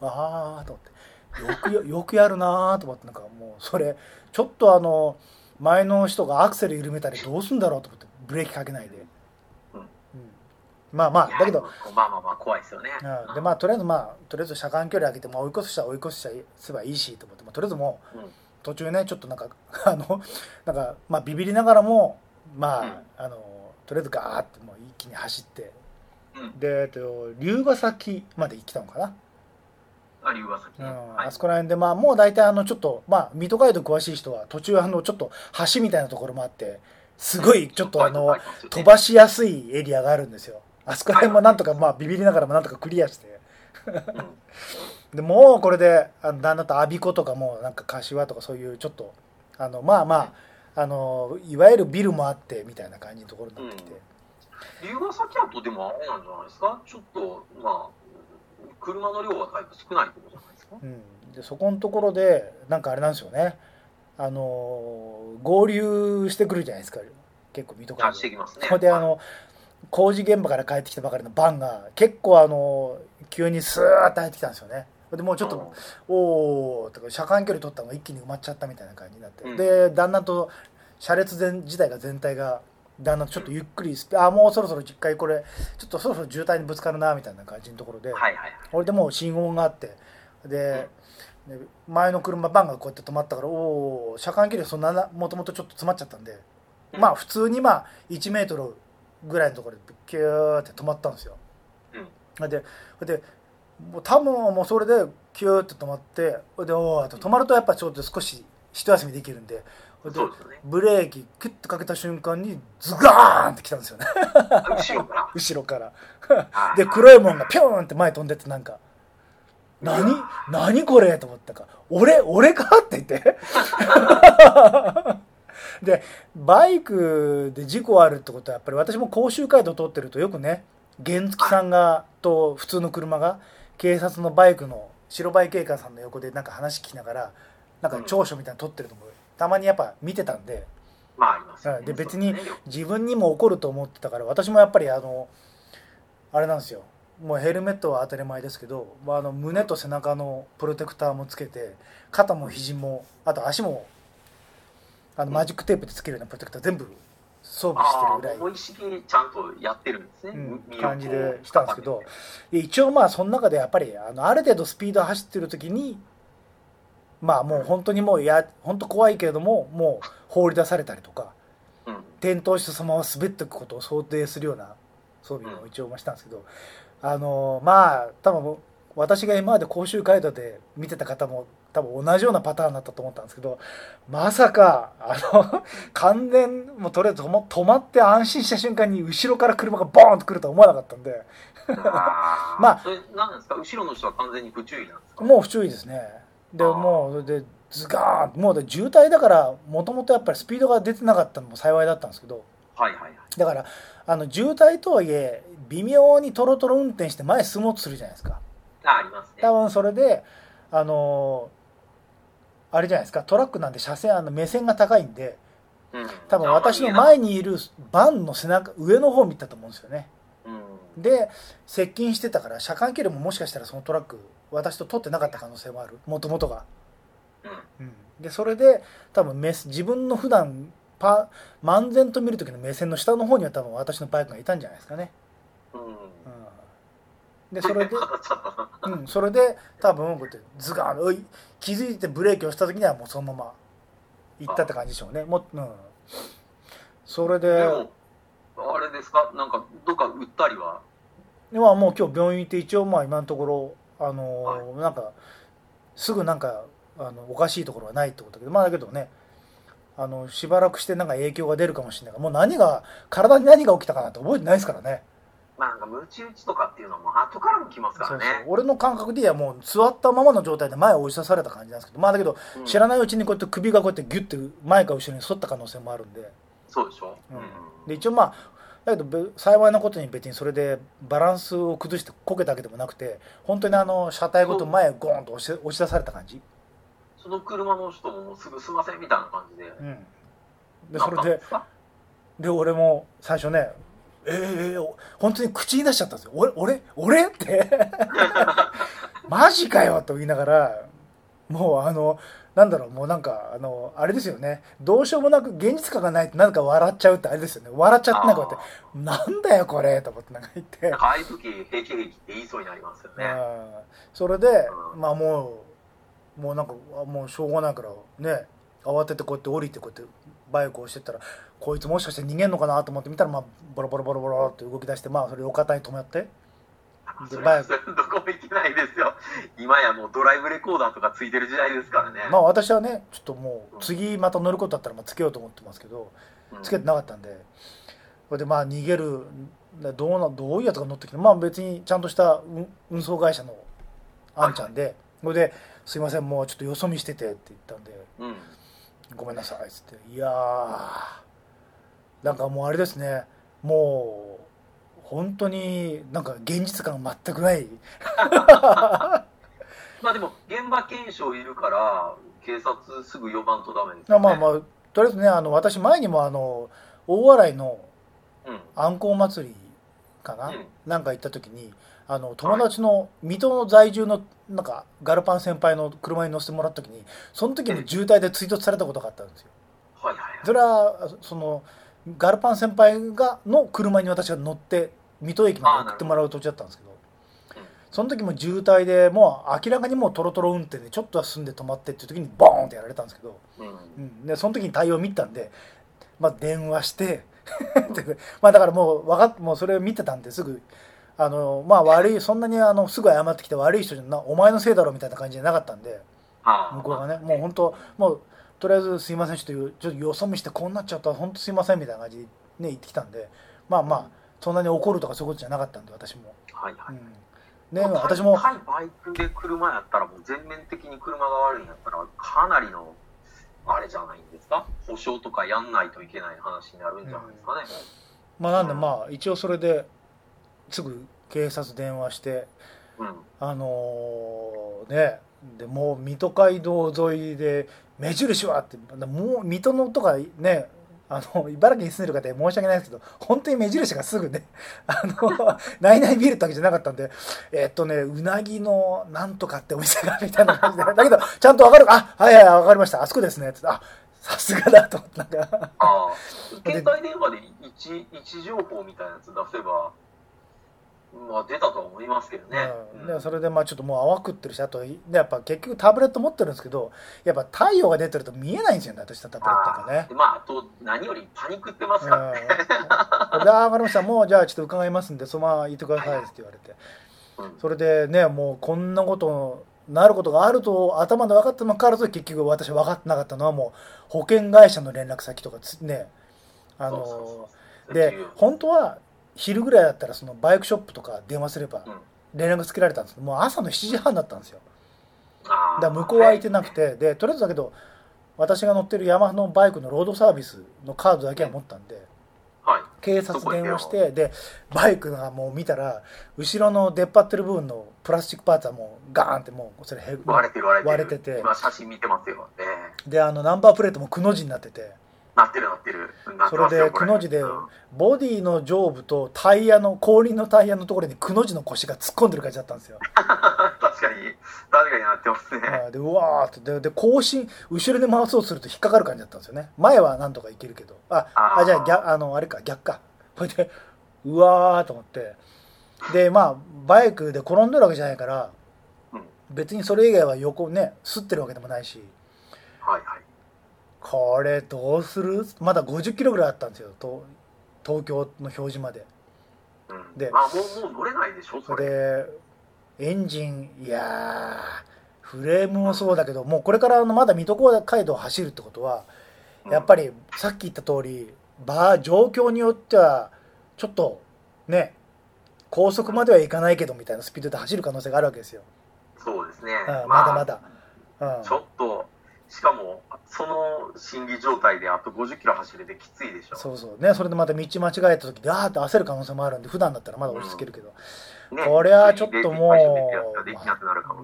ああと思って。よく よくやるなーと思ってなんかもうそれちょっとあの前の人がアクセル緩めたりどうすんだろうと思ってブレーキかけないで、まあまあだけど。まあまあまあ、怖いですよね。うん、でまあとりあえずまあとりあえず車間距離上げて、まあ、追い越しちゃ追い越しちゃせばいいしと思って、まあ、とりあえずもううん。途中ねちょっとなんか あのなんかまあビビりながらもまあ、うん。あのとりあえずガーってもう一気に走ってうん。でえっと龍ヶ崎まで来たのかな、あ、龍ヶ崎。ね。うん。はい。あそこら辺でまあもう大体あのちょっとまあ水戸街道詳しい人は途中あのちょっと橋みたいなところもあってすごいちょっとあの飛ばしやすいエリアがあるんですよあそこら辺もなんとかまあビビりながらもなんとかクリアして。うん。でもうこれであのだんだんと我孫子とかもなんか柏とかそういうちょっとあのまあまああのいわゆるビルもあってみたいな感じのところになってきて、龍ヶ崎だとでもあれなんじゃないですか？ちょっと、まあ、車の量はだいぶ少ないところじゃないですか？うん、でそこのところでなんかあれなんですよね。あの合流してくるじゃないですか結構水戸あ、街道してきますね。であの工事現場から帰ってきたばかりのバンが結構あの急にスーッと入ってきたんですよね。でもうちょっとおおとか車間距離取ったのが一気に埋まっちゃったみたいな感じになって、うん。でだんだんと車列全自体が全体がだんだんとちょっとゆっくりスピあもうそろそろ実回これちょっとそろそろ渋滞にぶつかるなみたいな感じのところで、はいはいはい。これでもう信号があってで、で前の車バンがこうやって止まったからおお車間距離そんなもともとちょっと詰まっちゃったんで、まあ普通にまあ1メートルぐらいのところでキューって止まったんですよ。うんででもう多分もうそれでキューって止まってでおーっと止まるとやっぱちょっと少し一休みできるんででね。ブレーキキュッとかけた瞬間にズガーンって来たんですよね後ろから。後ろから。はいで黒いもんがピョーンって前飛んでってなんか「何？何これ?」と思ったか「俺俺か?」って言ってでバイクで事故あるってことはやっぱり私も甲州街道通ってるとよくね原付さんがと普通の車が警察のバイクの白バイ警官さんの横でなんか話聞きながらなんか長所みたいなの撮ってるのもたまにやっぱ見てたんで。まあありますよね。で別に自分にも起こると思ってたから私もやっぱりあのあれなんですよ。もうヘルメットは当たり前ですけど、まあ、あの胸と背中のプロテクターもつけて肩も肘もあと足もあのマジックテープでつけるようなプロテクター全部装備してるぐらいちゃんとやってるんですね。うん感じでしたんですけどで一応まあその中でやっぱりあのある程度スピード走ってる時にまあもう本当にもうや本当怖いけれどももう放り出されたりとかうん。転倒してそのまま滑っていくことを想定するような装備を一応まあしたんですけど、あのまあ多分私が今まで甲州街道で見てた方も多分同じようなパターンだったと思ったんですけどまさかあの 完全もうとりあえず止ま止まって安心した瞬間に後ろから車がボーンと来るとは思わなかったんで。あー。まあ。それ何なんですか？後ろの人は完全に不注意なんですか？もう不注意ですね。でもうそれでズガーンもうで渋滞だからもともとやっぱりスピードが出てなかったのも幸いだったんですけど。はいはいはい。だからあの渋滞とはいえ微妙にトロトロ運転して前進もうとするじゃないですか。あ、ありますね。多分それであのーあれじゃないですか。トラックなんで車線あの目線が高いんでうん。多分私の前にいるバンの背中上の方見たと思うんですよね。うん。で接近してたから車間距離ももしかしたらそのトラック私と取ってなかった可能性もある。もともとが、うん。うん、でそれで多分目自分の普段パ漫然と見る時の目線の下の方には多分私のバイクがいたんじゃないですかね、うん。うん、でそれでうん、それで多分こうやってズガーンおい気づいてブレーキをした時にはもうそのまま行ったって感じでしょうね。もう、うん、それででも、あれですか？なんか、どっか売ったりは？でまあもう今日病院行って一応まあ今のところあのーなんかすぐなんかあのおかしいところはないってことだけどまあだけどねあのしばらくしてなんか影響が出るかもしれないからもう何が体に何が起きたかなって覚えてないですからねまあなんか、ムチ打ちとかっていうのも後からも来ますからね。俺の感覚ではもう座ったままの状態で前を押し出された感じなんですけどまあだけどうん。知らないうちにこうやって首がこうやってギュッて前か後ろに反った可能性もあるんで。そうでしょ。うん。うん。で一応まあだけどべ幸いなことに別にそれでバランスを崩してこけたわけでもなくて本当にあの車体ごと前へゴーンと押し押し出された感じ、その車の人ももうすぐすいませんみたいな感じで。うん、でなそれでで俺も最初ねえー、えー、本当に口に出しちゃったんですよ。俺俺俺？って マジかよと言いながらもうあのなんだろうもうなんかあのあれですよね。どうしようもなく現実感がないとなんか笑っちゃうってあれですよね。笑っちゃってなんかこうやってなんだよこれと思ってなんか言って。ああいう時平気平気って言いそうになりますよね。うんそれでうんまあもうもうなんかあもうしょうがないからね慌ててこうやって降りてこうやってバイクをしてったらこいつもしかして逃げんのかなと思って見たらまあボロボロボロボロって動き出してまあそれ路肩に止まってでバイどこも行けないですよ。今やもうドライブレコーダーとかついてる時代ですからね。まあ私はねちょっともう次また乗ることだったらまあつけようと思ってますけどうんつけてなかったんでそれでまあ逃げるどうなどういうやつが乗ってきてまあ別にちゃんとした運運送会社のあんちゃんでそれで「すいませんもうちょっとよそ見してて」って言ったんでうん。「ごめんなさい」っつっていやーなんかもうあれですねもう本当になんか現実感全くない まあでも現場検証いるから警察すぐ呼ばんとダメですね。あまあとりあえずねあの私前にもあの大洗のうん。あんこう祭りかな、うんなんか行った時にあの友達の水戸の在住のなんかガルパン先輩の車に乗せてもらった時にその時に渋滞で追突されたことがあったんですよはいはいはい。それはそのガルパン先輩がの車に私が乗って水戸駅まで送ってもらう途中だったんですけどうんその時も渋滞でもう明らかにもうトロトロ運転でちょっとは進んで止まってっていう時にボーンってやられたんですけど、うん。うん、でその時に対応見たんで、まあ、電話してで まあだからもうわかっもうそれを見てたんですぐ。あのまあ悪いそんなにあのすぐ謝ってきて悪い人じゃなお前のせいだろみたいな感じじゃなかったんではあ。向こうがね。もう本当もうとりあえずすいませんちょっとちょっとよそ見してこうなっちゃったら本当すいませんみたいな感じで、ね、言ってきたんでまあまあそんなに怒るとかそういうことじゃなかったんで私も、はいはい。うん、ね私も対バイクで車やったらもう全面的に車が悪いんやったらかなりのあれじゃないんですか？保証とかやんないといけない話になるんじゃないですかね。まあなんでまあ一応それですぐ警察電話してうん。あのねでもう水戸街道沿いで目印はってもう水戸のとかねあの茨城に住んでる方に申し訳ないですけど本当に目印がすぐねあの ないないビールってわけじゃなかったんでえっとねうなぎのなんとかってお店がみたいな感じでだけどちゃんと分かるかあはいはい分かりました。あそこですね。ってあさすがだと思ってなんか。ああ、携帯電話で位置情報みたいなやつ出せば、まあ出たとは思いますけどね。うん、でそれでまあちょっともう泡食ってるしあとでやっぱ結局タブレット持ってるんですけどやっぱ太陽が出てると見えないんですよね私のタブレットがね。でまあ、あと、何よりパニックってますからね。うん、であー分かりましたもうじゃあちょっと伺いますんでそのまま言ってくださいって言われて。うん。それでねもうこんなことなることがあると頭で分かったのにもかかわらず結局私分かってなかったのはもう保険会社の連絡先とかつねあので本当は昼ぐらいだったらそのバイクショップとか電話すればうん。連絡つけられたんですけどもう朝の7時半だったんですよ。だから向こうは空いてなくてでとりあえずだけど私が乗ってるヤマハのバイクのロードサービスのカードだけは持ったんではい。警察電話してでバイクがもう見たら後ろの出っ張ってる部分のプラスチックパーツはもうガーンってもうそれへ割れててる。割れてて。今写真見てますよ。ええ。であのナンバープレートもくの字になっててなってるなってる。それでくの字でうん。ボディの上部とタイヤの後輪のタイヤのところにくの字の腰が突っ込んでる感じだったんですよ。確かに、確かになってますね。はいでうわーって。でで後進後ろで回そうとすると引っかかる感じだったんですよね。前はなんとかいけるけど。ああじゃあ逆あのあれか逆か。これでうわーと思って。でまあバイクで転んでるわけじゃないからうん。別にそれ以外は横ねすってるわけでもないし。はいはい。これどうする？まだ50キロぐらいあったんですよ。と東京の表示まで。うん、でまあもう、もう乗れないでしょ、そそれ。れでエンジンいやーフレームもそうだけどもうこれからあのまだ水戸街道を走るってことはやっぱり。りさっき言った通り場状況によってはちょっとね高速まではいかないけどみたいなスピードで走る可能性があるわけですよ、そうですね。うん、まだまだ、うん。ちょっと、しかも、その心理状態であと50キロ走れてきついでしょ。そうそう。ねそれでまた道間違えた時であーって焦る可能性もあるんで普段だったらまだ落ち着けるけど、ね。これはちょっともう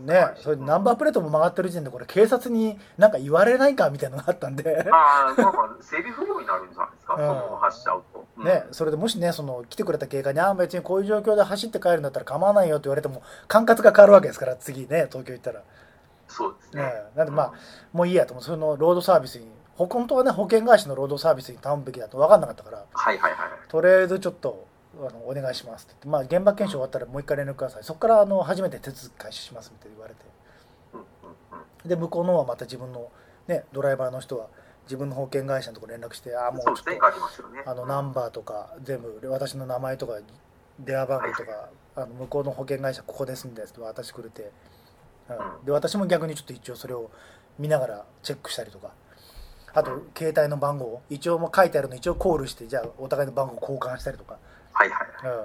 ねそれでナンバープレートも曲がってる時点でこれ警察になんか言われないかみたいなのがあったんで。ああ、なんか整備不良になるんじゃないですか、うん。その走っちゃうと。うん。ね、それでもしねその来てくれた警官にあ別にこういう状況で走って帰るんだったら構わないよって言われても管轄が変わるわけですから次ね東京行ったら、そうですね。ね、なんでまあもういいやと思う。そのロードサービスにほ本当はね保険会社のロードサービスに頼むべきだと分かんなかったからはいはいはい。とりあえずちょっとあのお願いしますって言って、まあ、現場検証終わったらもう一回連絡ください。そこからあの初めて手続き開始しますみたいに言われて。うんうんうん。で向こうの方はまた自分の、ね、ドライバーの人は自分の保険会社のところ連絡してああもうちょっとね。あのナンバーとか全部私の名前とか電話番号とかあの向こうの保険会社ここですんですって渡してくれて、うん。うんで私も逆にちょっと一応それを見ながらチェックしたりとか。あとうん。携帯の番号一応もう書いてあるの。一応コールしてじゃあお互いの番号交換したりとか、はいはいはい。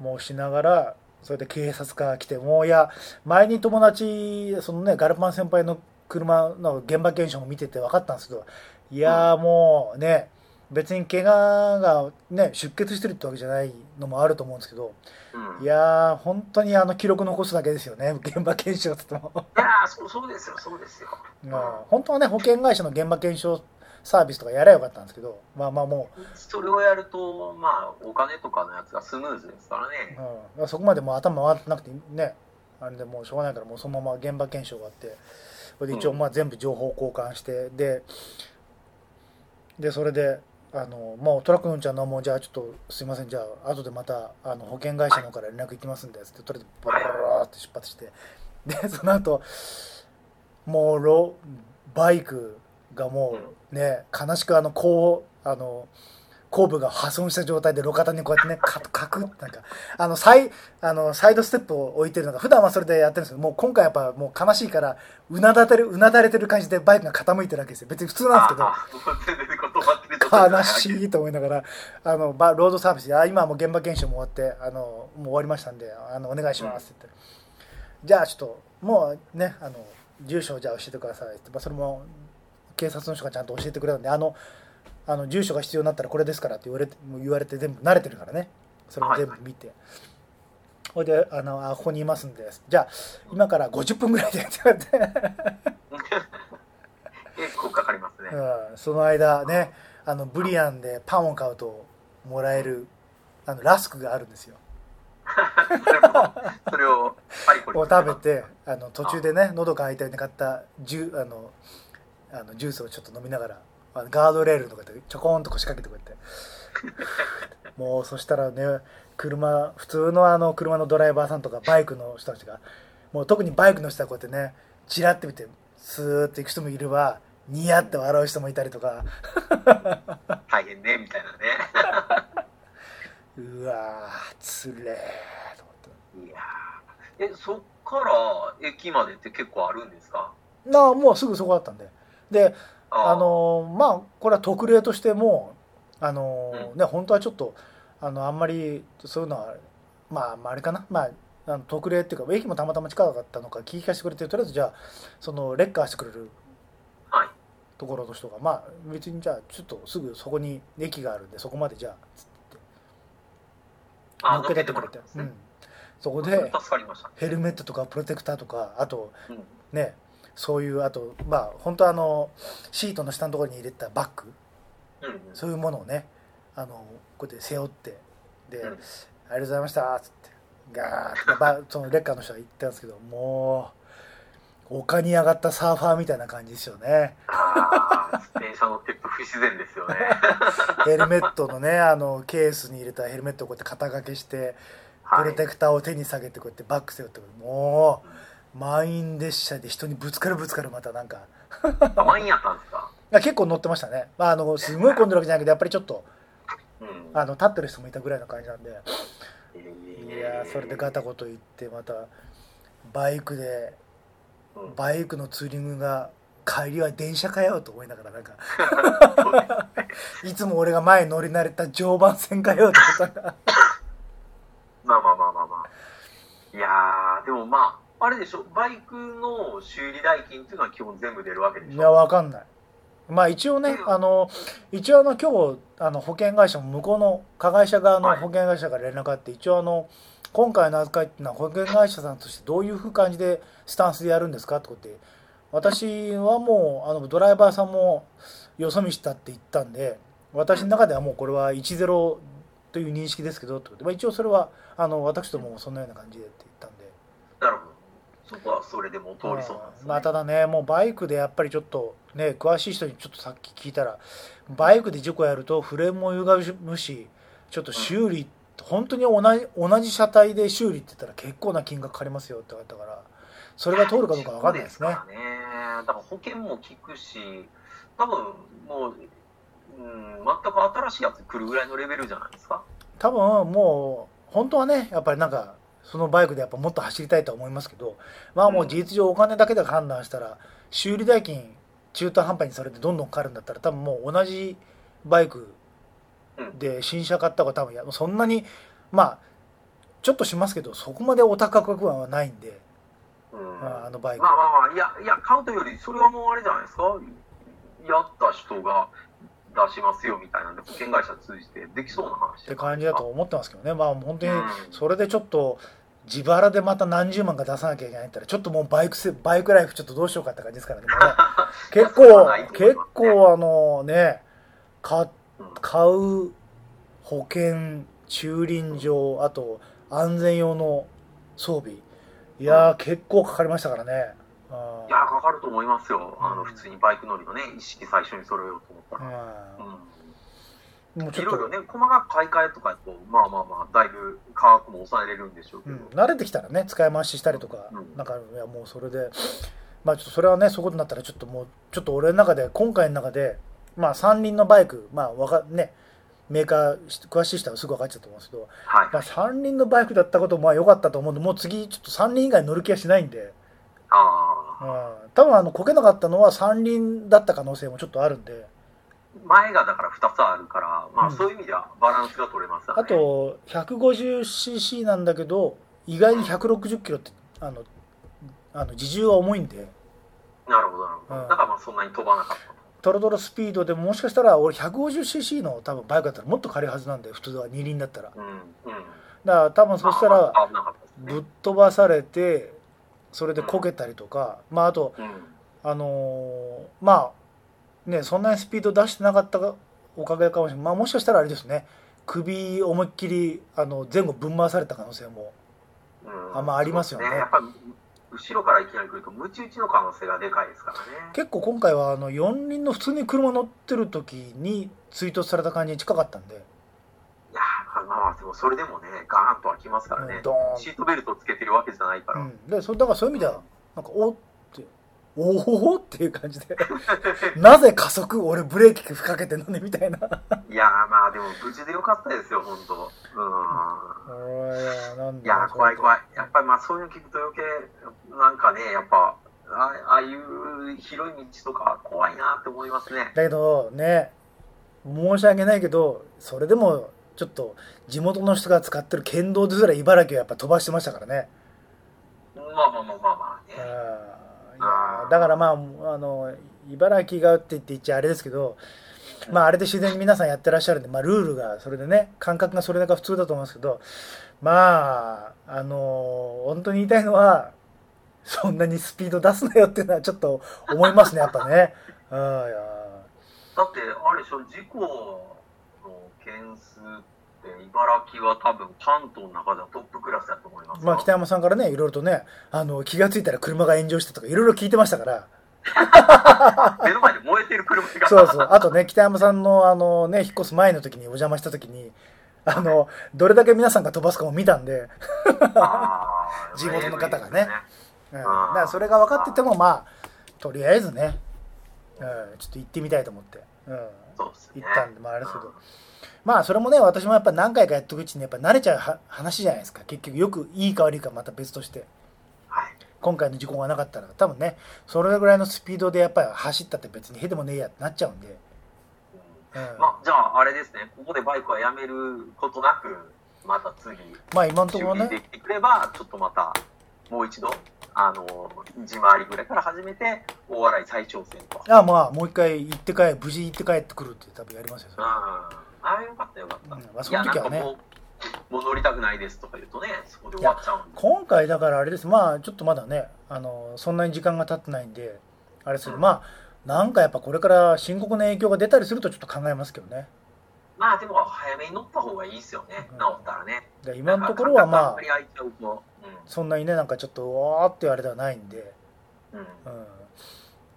うん、もうしながらそれで警察が来てもういや前に友達そのねガルパン先輩の車の現場検証も見てて分かったんですけどいやーもうね別に怪我がね出血してるってわけじゃないのもあると思うんですけどうん、いやー本当にあの記録残すだけですよね 現場検証っても、いやーそうそうですよ、そうですよ。うん本当はね保険会社の現場検証サービスとかやればよかったんですけどまあまあもそれをやると、まあ、お金とかのやつがスムーズですからね。う、うん、そこまでもう頭回ってなくてね。あれでもうしょうがないからもうそのまま現場検証があってそれで一応まあ全部情報交換してででそれであのもうトラックのうんちゃんのもうじゃあちょっとすいません。じゃあ後でまたあの保険会社の方から連絡行きますんでつってとりあえずバラバラバラって出発して。でその後もうロバイクがもうね悲しくあのこうあの後部が破損した状態で路肩にこうやってねカカクなんかあのサイあのサイドステップを置いてるのが普段はそれでやってるんですけどもう今回やっぱもう悲しいからうなだてるうなだれてる感じでバイクが傾いてるわけですよ。別に普通なんですけど。ああもう全然断ってる状態悲しいと思いながらあのバロードサービスであ今はもう現場検証も終わってあのもう終わりましたんであのお願いしますって言って、じゃあちょっともうねあの住所をじゃあ教えてくださいって、まあ、それも警察の人がちゃんと教えてくれたんであのあの住所が必要になったらこれですからって言われてもう言われて全部慣れてるからね。それも全部見て。ほいであのあここにいますんで。じゃあ今から50分ぐらいでって言われて。結構かかりますね。うん、その間ねあのブリアンでパンを買うともらえるあのラスクがあるんですよ。それをを食べてあの途中でね喉が開いたように買ったジュあのあのジュースをちょっと飲みながらあのガードレールとかでちょこんと腰掛けてこうやって。もうそしたらね車普通のあの車のドライバーさんとかバイクの人たちがもう特にバイクの人はこうやってねチラって見てスーッと行く人もいればニヤって笑う人もいたりとか。大変ねみたいなね。うわーつれーと思って。いやー。えそっから駅までって結構あるんですか？なあもうすぐそこだったんで。であのーまあこれは特例としてもあのーね本当はちょっとあのあんまりそういうのはまあまああれかな。まああの特例っていうか駅もたまたま近かったのか聞き返してくれてとりあえずじゃあそのレッカーしてくれるはいところの人がまあ別にじゃあちょっとすぐそこに駅があるんでそこまでじゃあつってあ乗っけてってくれて、うん、そこでヘルメットとかプロテクターとかあとうん。ねそういうあとまあ本当はあのシートの下のところに入れたバッグ。うんうん。そういうものをねあのこうやって背負ってで「うん。ありがとうございました」っつってガーッてばそのレッカーの人が言ったんですけどもう丘に上がったサーファーみたいな感じですよね。ああ、自転車乗ってると不自然ですよね。ヘルメットのねあのケースに入れたヘルメットをこうやって肩掛けしてプはい。ロテクターを手に下げてこうやってバック背負ってもう満員列車で人にぶつかるぶつかるまたなんか。あ満員やったんですか？あ結構乗ってましたね、まあ、あのすごい混んでるわけじゃないけどやっぱりちょっとうん。あの立ってる人もいたぐらいの感じなんで。えいーやーそれでガタゴト言ってまたバイクでうんバイクのツーリングが帰りは電車かよと思いながらなんか。いつも俺が前に乗り慣れた常磐線かよと思ったらまあまあまあまあまあ。いやー、でもまあ、あれでしょ、バイクの修理代金っていうのは基本全部出るわけでしいやょ。わかんない。まあ一応ねあの一応あの今日あの保険会社も向こうの加害者側のはい。保険会社から連絡があって一応あの今回の扱いっていうのは保険会社さんとしてどういうふう感じでスタンスでやるんですかってことで私はもうあのドライバーさんもよそ見したって言ったんで私の中ではもうこれは10という認識ですけどってことで、まあ、一応それはあの私どももそんなような感じでって言ったんでなるほど。そこはそれでも通りそうなんですね。まあただねもうバイクでやっぱりちょっとね詳しい人にちょっとさっき聞いたらバイクで事故やるとフレームも歪むしちょっと修理、本当に同じ同じ車体で修理って言ったら結構な金額かかりますよって言われたからそれが通るかどうか分かんないですねそうからね。だから保険も効くし、多分もう、うん、全く新しいやつ来るぐらいのレベルじゃないですか。多分もう本当はねやっぱりなんかそのバイクでやっぱもっと走りたいとは思いますけどまあもう事実上お金だけで判断したら修理代金中途半端にされてどんどんかかるんだったら多分もう同じバイクうん。で新車買った方が多分いやそんなにまあちょっとしますけどそこまでお高くはないんで、うん。まあ、あのバイク。まあまあまあ、いや、いや、買うというより、それはもうあれじゃないですか？やった人が出しますよみたいなんで、保険会社通じてできそうな話って感じだと思ってますけどね。まあ本当にうん。それでちょっと自腹でまた何十万か出さなきゃいけないったらちょっともうバイクせバイクライフちょっとどうしようかって感じですからね 結構それはないと思い結構あのねかうん買う保険駐輪場あと安全用の装備。いやー結構かかりましたからね。あいや、かかると思いますよ。あの、うん普通にバイク乗りのね、一式最初に揃えようと思ったら。ーうん。うん。もうちょっといろいろね、細かく買い替えとかやと、まあまあまあ、だいぶ価格も抑えれるんでしょうけど。うん、慣れてきたらね使い回ししたりとか、うん。なんかいやもうそれで。まあちょっとそれはねそういうことになったらちょっともうちょっと俺の中で今回の中でまあ三輪のバイクまあわかねメーカー詳しい人はすぐ分かっちゃうと思うんですけど、はい。まあ、三輪のバイクだったこともまあ良かったと思うんでもう次ちょっと三輪以外乗る気はしないんで、ああ。うん、多分あのこけなかったのは三輪だった可能性もちょっとあるんで前がだから2つあるから、まあうんそういう意味ではバランスが取れますよね。あと 150cc なんだけど意外に160キロってあのあの自重は重いんで。なるほど、なるほど。うんだからまあそんなに飛ばなかったと。トロトロスピードでももしかしたら俺 150cc の多分バイクだったらもっと軽いはずなんで普通は二輪だったらだかうん。うん。ら多分そしたら。ぶっ飛ばされてそれでこけたりとかまああとうん。あのーまあねそんなにスピード出してなかったがおかげかもしれないまあもしかしたらあれですね首思いっきりあの前後ぶん回された可能性もうんあまあありますよねそうですやっぱり後ろからいきなり来ると、ムチ打ちの可能性がでかいですからね。結構今回はあの4輪の普通に車乗ってる時に追突された感じに近かったんで、いやーまあまあ、でもそれでもね、ガーンとはきますからねうんドーン。シートベルトつけてるわけじゃないから。うん、でそだからそういう意味ではなんかおおおっていう感じでなぜ加速？俺ブレーキかけてんのね？みたいないやーまあでも無事でよかったですよ、本当。うん。いやなんだいやー怖い怖い。やっぱりまあそういうの聞くと余計、なんかね、やっぱ、あああいう広い道とか怖いなって思いますね。だけどね申し訳ないけどそれでもちょっと地元の人が使ってる県道ですら茨城はやっぱ飛ばしてましたからね、まあまあまあまあまあね。だからまああの茨城がって言って言っちゃあれですけどまああれで自然に皆さんやってらっしゃるんで、まあ、ルールがそれでね感覚がそれだけ普通だと思うんですけどまああの本当に言いたいのはそんなにスピード出すなよっていうのはちょっと思いますねやっぱね。うんいやだって、あれでしょ、事故の件数茨城は多分関東の中ではトップクラスだと思います。よ。まあ、北山さんからねいろいろとねあの気がついたら車が炎上したとかいろいろ聞いてましたから。目の前で燃えてる車が。そうそう。あとね北山さんのあの、ね、引っ越す前の時にお邪魔した時にあのどれだけ皆さんが飛ばすかも見たんで、地元の方がね。うん、だからそれが分かっててもまあとりあえずね、うん、ちょっと行ってみたいと思って、うん、そうですね。行ったんでまああれですけど。うんまあそれもね私もやっぱ何回かやっておくうちにやっぱ慣れちゃうは話じゃないですか。結局よくいいか悪いかまた別として。はい。今回の事故がなかったら。多分ねそれぐらいのスピードでやっぱり走ったって別にへでもねえやってなっちゃうんで、うん。うんまあ、じゃあ、あれですね、ここでバイクはやめることなく、また次、まあ今のところね。できてくれば、ちょっとまた、もう一度、あの、地回りぐらいから始めて、大洗再挑戦と。あまあもう一回行って帰無事行って帰ってくるって多分やりますよそうん。れああ、よかったよかった。うんまあその時はねなんかもう、もう乗りたくないですとか言うとね、そこで終わっちゃう。今回だからあれですまあちょっとまだねあのそんなに時間が経ってないんであれですけど、うんまあなんかやっぱこれから深刻な影響が出たりするとちょっと考えますけどねまあ、でも、早めに乗った方がいいですよね、うん治ったらね。で今のところはまあうと。そんなにねなんかちょっとうわーってあれではないんで、うん。うん。うん、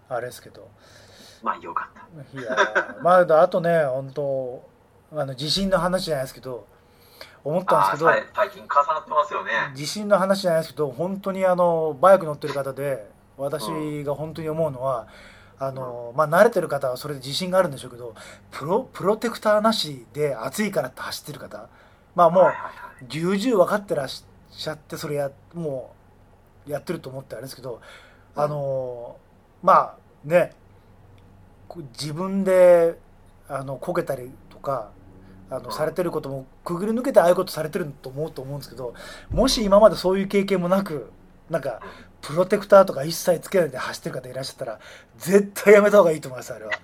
あれですけどまあ、よかった。いやーまああとね本当あの地震の話じゃないですけど思ったんですけど最近重なってますよね。地震の話じゃないですけど本当にあのバイク乗ってる方で私が本当に思うのはあの、まあ、慣れてる方はそれで自信があるんでしょうけどプロプロテクターなしで暑いからって走ってる方まあもう重々分かってらっしゃってそれやもうやってると思ってあれですけどあのまあねこ自分であのこけたりとかあのされてることもくぐり抜けてああいうことされてると思うと思うんですけどもし今までそういう経験もなくなんかプロテクターとか一切つけないで走ってる方いらっしゃったら絶対やめた方がいいと思いますあれは。だ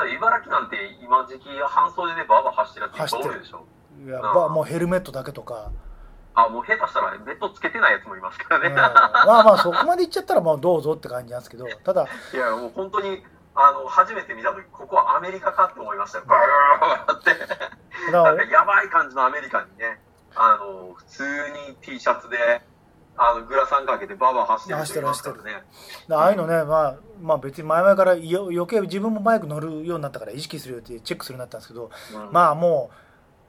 から茨城なんて今時期半袖でバーバー走ってるやついっぱいおるでしょ。いやばもうヘルメットだけとか、あ、もう下手したらベッドつけてないやつもいますからね。うんまあまあそこまで行っちゃったらもうどうぞって感じなんですけどただいや、もう本当に、あの、初めて見たとき、ここはアメリカかって思いましたよ。バーって。なんかやばい感じのアメリカにね、あの、普通に T シャツで、あの、グラサンかけてバーバー走ってる人いますからね。ああいうのね、まあ、まあ別に前々からよ余計自分もバイク乗るようになったから意識するよってチェックするようになったんですけど、うんまあも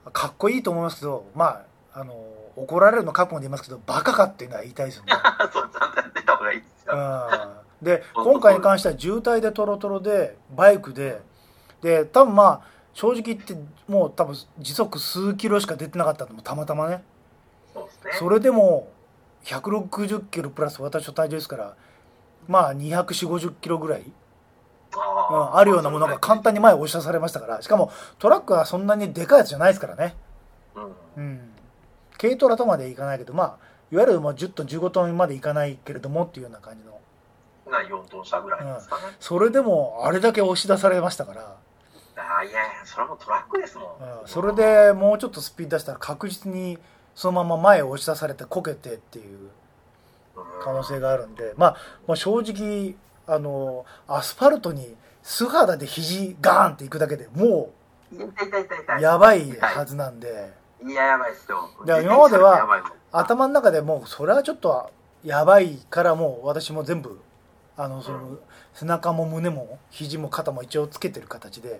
うかっこいいと思いますけどまああの怒られるの覚悟で言いますけどバカかっていうのは言いたいですよね。そう、ちゃんとやってた方がいいですよ。うん、で今回に関しては渋滞でトロトロでバイクで。で多分まあ正直言ってもう多分時速数キロしか出てなかったと思う。たまたまね。それでも160キロプラス私の体重ですからまあ24050キロぐらい。あうん、あるようなものが簡単に前に押し出されましたから。しかもトラックはそんなにでかいやつじゃないですからね、うん。うん、軽トラとまでいかないけどまあいわゆるまあ10トン15トンまでいかないけれどもっていうような感じのな4トン車ぐらいですかね。それでもあれだけ押し出されましたから、ああ、いやいや、それはもうトラックですもん。うん、それでもうちょっとスピード出したら確実にそのまま前へ押し出されてこけてっていう可能性があるんで、まあ、まあ正直あのアスファルトに素肌で肘ガーンっていくだけでもうい。やばいはずなんで。いや、やばいっすよ。今までは頭の中でもうそれはちょっとやばいからもう私も全部あのその背中も胸も肘も肩も一応つけてる形で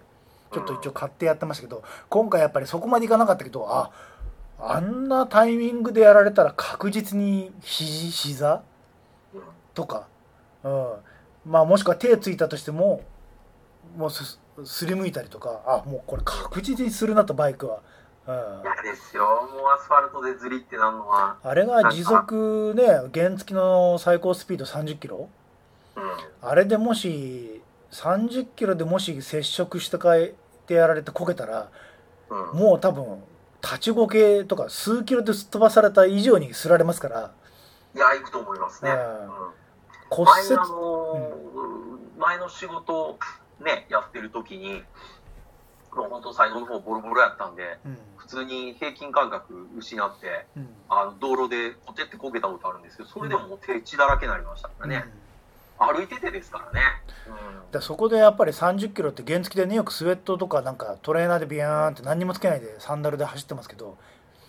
ちょっと一応買ってやってましたけど今回やっぱりそこまでいかなかったけどああんなタイミングでやられたら確実に肘膝？うんとか、うん、まあもしくは手ついたとしてももうすすりむいたりとかあもうこれ確実にするなとバイクは、うん、嫌ですよ。もうアスファルトでズリってなるのは。あれが時速ね原付の最高スピード30キロ？うん。あれでもし30キロでもし接触してかえてやられてこけたらうん。もう多分立ちこけとか数キロですっ飛ばされた以上にすられますから。いや、行くと思いますね。うん。うん。骨折前の、あのー前の仕事をね、やってる時に、もう本当最後の方ボロボロやったんで、うん。普通に平均感覚失って、うん。あの道路でポテってこけたことあるんですけど、それでも手血だらけになりましたからね。うん歩いててですからね。だそこでやっぱり30キロって原付でねよくスウェットとかなんかトレーナーでビヤーンって何にもつけないでサンダルで走ってますけど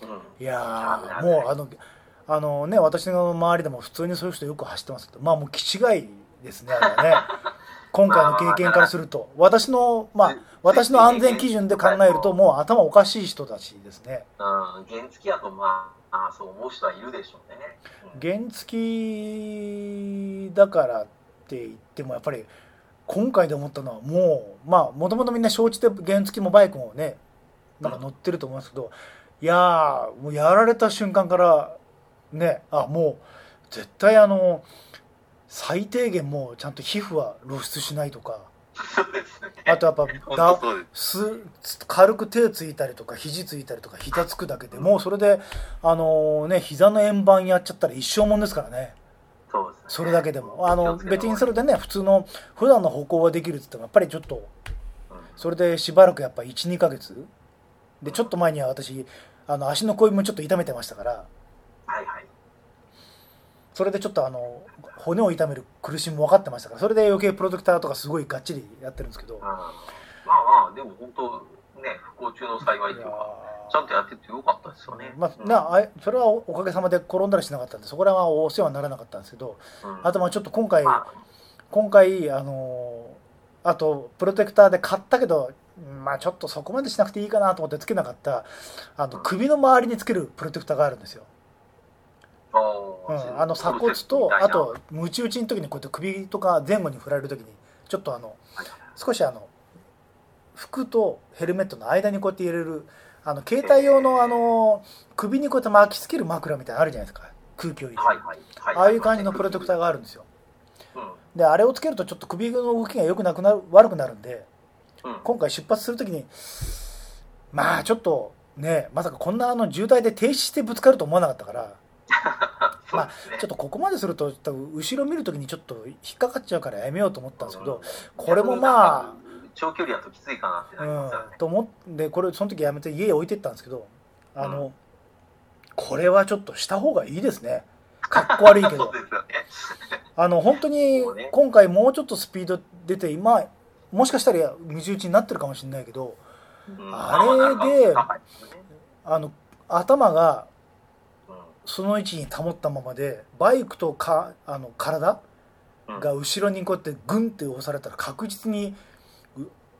うん。うん。いやもうあのあのね私の周りでも普通にそういう人よく走ってますけどまあもう気違いですねあれはね 今回の経験からすると私のまあ私の安全基準で考えるともう頭おかしい人たちですねうん、原付やとまあ、あそう思う人はいるでしょうね。うん原付だからって言ってもやっぱり今回で思ったのはもうまあもともとみんな承知で原付もバイクもねなんか乗ってると思いますけど、いやーもうやられた瞬間からねあもう絶対あの最低限もうちゃんと皮膚は露出しないとか。あとやっぱ本だ。す軽く手ついたりとか肘ついたりとか膝つくだけでもうそれであのね膝の円盤やっちゃったら一生もんですからねそれだけでも。あの別にそれでね普通の普段の歩行はできるっつってもやっぱりちょっとうん。それでしばらくやっぱ12ヶ月でちょっと前には私あの足の小指もちょっと痛めてましたから。はいはい。それでちょっとあの骨を痛める苦しみも分かってましたから。それで余計プロテクターとかすごいがっちりやってるんですけど。うん。まあまあ、でも本当、ね、不幸中の幸いというか、ちゃんとやっててよかったですよね。まうん。あ、なあそれはおかげさまで転んだりしなかったんでそこらはお世話にならなかったんですけどうん。あとまあちょっと今回まあ。今回あのあとプロテクターで買ったけどまあちょっとそこまでしなくていいかなと思ってつけなかったあの首の周りにつけるプロテクターがあるんですよ、あうーん、あの鎖骨とあとムチ打ちの時にこうやって首とか前後に振られる時にちょっとあのはい。少しあの服とヘルメットの間にこうやって入れるあの携帯用のあの首にこうやって巻きつける枕みたいなのあるじゃないですか空気を入れる。ああいう感じのプロテクターがあるんですようん。であれをつけるとちょっと首の動きが良くなくなる悪くなるんでうん。今回出発するときにまあちょっとねまさかこんなあの渋滞で停止してぶつかると思わなかったから そうですね。ちょっとここまですると多分後ろ見るときにちょっと引っかかっちゃうからやめようと思ったんですけど、うんこれもまあ長距離だときついかなってなりますよね。うん、。と思ってこれその時やめて家へ置いてったんですけどあの、これはちょっとした方がいいですね。かっこ悪いけ そうどですよね。あの本当に今回もうちょっとスピード出て今もしかしたら水打ちになってるかもしれないけどうん。あれでまあの頭がうんその位置に保ったままでバイクとかあの体うんが後ろにこうやってグンって押されたら確実にう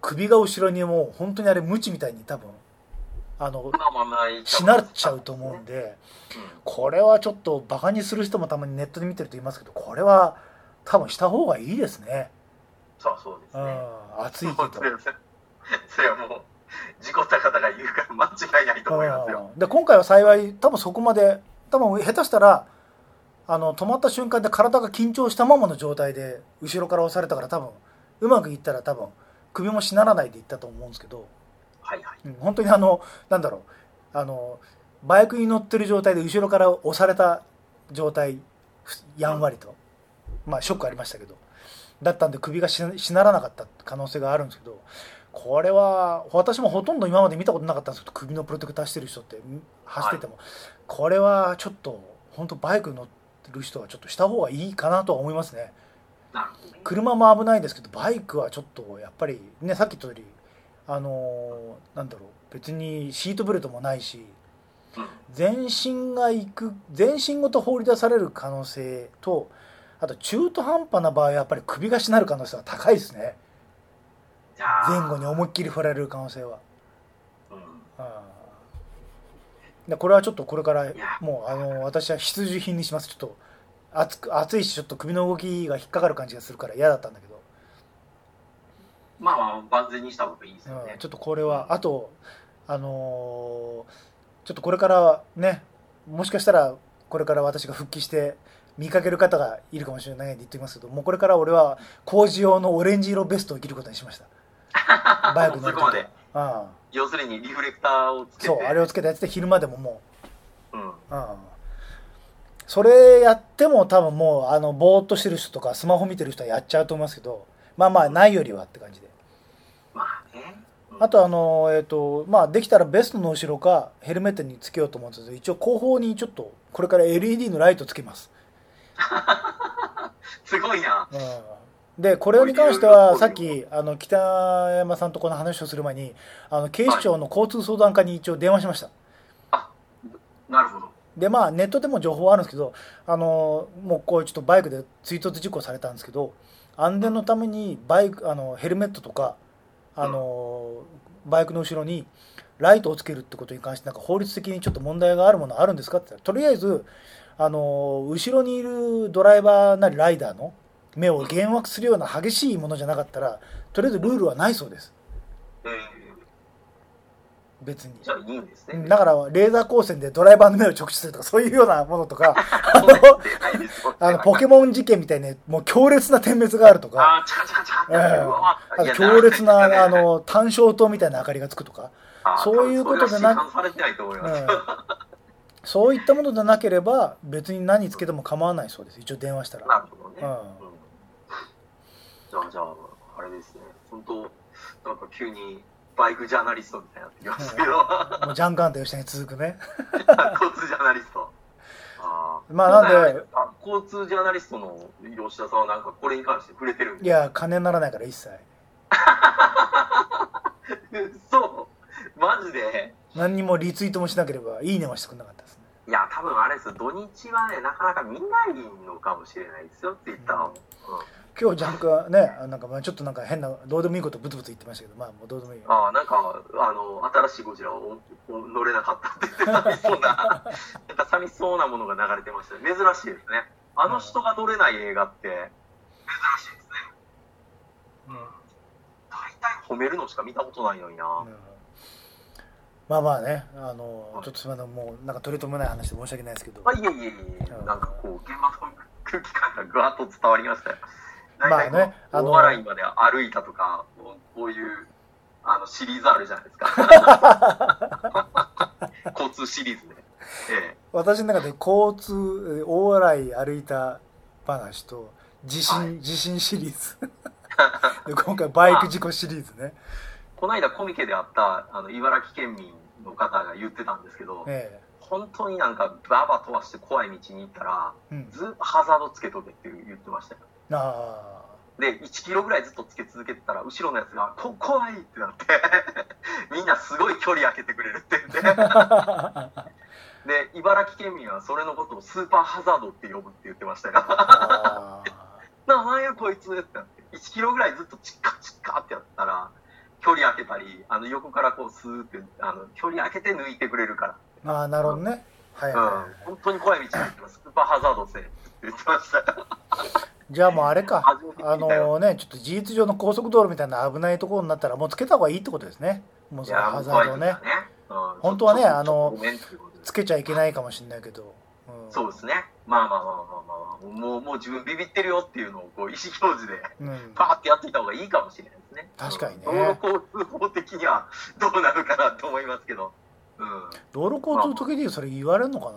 首が後ろにもう本当にあれムチみたいに多分あのしなっちゃうと思うんでうん。これはちょっとバカにする人もたまにネットで見てると言いますけどこれは多分した方がいいですね。そうそうですうね。ん暑いけどそれはもう、事故った方が言うから間違いないと思いますよ。うん。で今回は幸い多分そこまで多分下手したらあの止まった瞬間で体が緊張したままの状態で後ろから押されたから多分うまくいったら多分首もしならないでいったと思うんですけど、はいはい。うん本当にあのなんだろうあのバイクに乗ってる状態で後ろから押された状態ふやんわりと、まあショックありましたけどだったんで首がししならなかった可能性があるんですけどこれは私もほとんど今まで見たことなかったんですけど首のプロテクターしてる人ってん走ってても、これはちょっと本当バイク乗ってる人はちょっとした方がいいかなとは思いますね。車も危ないですけどバイクはちょっとやっぱりねさっき言った通りあのーなんだろう別にシートベルトもないしうん全身が行く全身ごと放り出される可能性とあと中途半端な場合はやっぱり首がしなる可能性は高いですね。前後に思いっきり振られる可能性は、うん。これはちょっとこれからや。もうあの私は必需品にします。ちょっと熱く熱いしちょっと首の動きが引っかかる感じがするから嫌だったんだけど、まあまあ万全にした方がいいですよね。うん、ちょっとこれはあとあのーちょっとこれからねもしかしたらこれから私が復帰して見かける方がいるかもしれないんで言っておきますけどもうこれから俺は工事用のオレンジ色ベストを着ることにしました。バイクまで。は要するにリフレクターをつうん、けて。そうあれをつけたやつで昼間でももう。ん。う、うん、それやっても多分もうあのぼーっとしてる人とかスマホ見てる人はやっちゃうと思いますけどまあまあないよりはって感じで。まあとあのえっ、とまあできたらベストの後ろかヘルメットにつけようと思うんですけど一応後方にちょっとこれから LED のライトつけます、すごいな。うん、でこれに関してはさっきあの北山さんとこの話をする前にあの警視庁の交通相談課に一応電話しました。なるほどでまあネットでも情報あるんですけどあのもうこうちょっとバイクで追突事故されたんですけど安全のためにバイクあのヘルメットとかあの、バイクの後ろにライトをつけるってことに関してなんか法律的にちょっと問題があるものあるんですかって言ったらとりあえずあの後ろにいるドライバーなりライダーの目を幻惑するような激しいものじゃなかったらとりあえずルールはないそうです。えー別に。じゃあいいんですね。だからレーザー光線でドライバーの目を直視するとかそういうようなものとか あの ポケモン事件みたいにもう強烈な点滅があるとか。強烈なあの単焦灯みたいな明かりがつくとか、そういうことでななされてないと思います、うん、そういったものでなければ別に何つけても構わないそうです。一応電話したら、なるほどね、じゃあじゃああれですね。本当なんか急にバイクジャーナリストみたいになってきましたけど、もうジャンカンと吉田に続くね。交通ジャーナリスト。あー。まあなんであ交通ジャーナリストの吉田さんはなんかこれに関して触れてるんいでや金にならないから一切。そう。マジで？何にもリツイートもしなければいいねもしてくれなかったです。ねいや多分あれです。よ土日はねなかなか見ないのかもしれないですよツイッターを、うん。今日ジャンクはねなんかまあちょっとなんか変などうでもいいことブツブツ言ってましたけどまあもうどうでもいい。よああなんかあの新しいゴジラをお乗れなかったって言って寂しそうななんか寂しそうなものが流れてましたね。珍しいですね。あの人が乗れない映画って珍しいですね。うん。大体褒めるのしか見たことないのにな、うんまあまあねあのちょっとすみませんもうなんか取り留めない話で申し訳ないですけど。まあいえいえいえうん。なんかこう現場の空気感がぐわっと伝わりましたよまあねあの大洗まで歩いたとかこういうあのシリーズあるじゃないですか。交通シリーズねええ。私の中で交通えー大洗歩いた話と地震、はい。地震シリーズ。で今回バイク事故シリーズねこの間コミケであったあの茨城県民の方が言ってたんですけど、え本当になんかバーバー飛ばして怖い道に行ったらえうん。ずハザードつけとけって言ってましたよ。あで1キロぐらいずっとつけ続けてたら後ろのやつが「こ怖い!」ってなって みんなすごい距離空けてくれるって言って。あ で茨城県民はそれのことをスーパーハザードって呼ぶって言ってましたよ。あ ななんやこいつってなって1キロぐらいずっとチッカチッカってやったら距離空けたりあの横からこうスーってあの距離空けて抜いてくれるから。ーあーなるほどね。はいうんはい。はい、本当に怖い道に行ってます。スーパーハザードせえって言ってました。じゃあもうあれか。あのねちょっと事実上の高速道路みたいな危ないところになったらもうつけた方がいいってことですね。もうそのハザードをねね。うん。本当はねあのつけちゃいけないかもしれないけど、うん、そうですね。まあまあまあまあまあまあ、もう、もう自分ビビってるよっていうのをこう意思表示でうん、パーってやっていた方がいいかもしれないですね。確かにねうん道路交通法的にはどうなるかなと思いますけど。うん。道路交通時でそれ言われるのか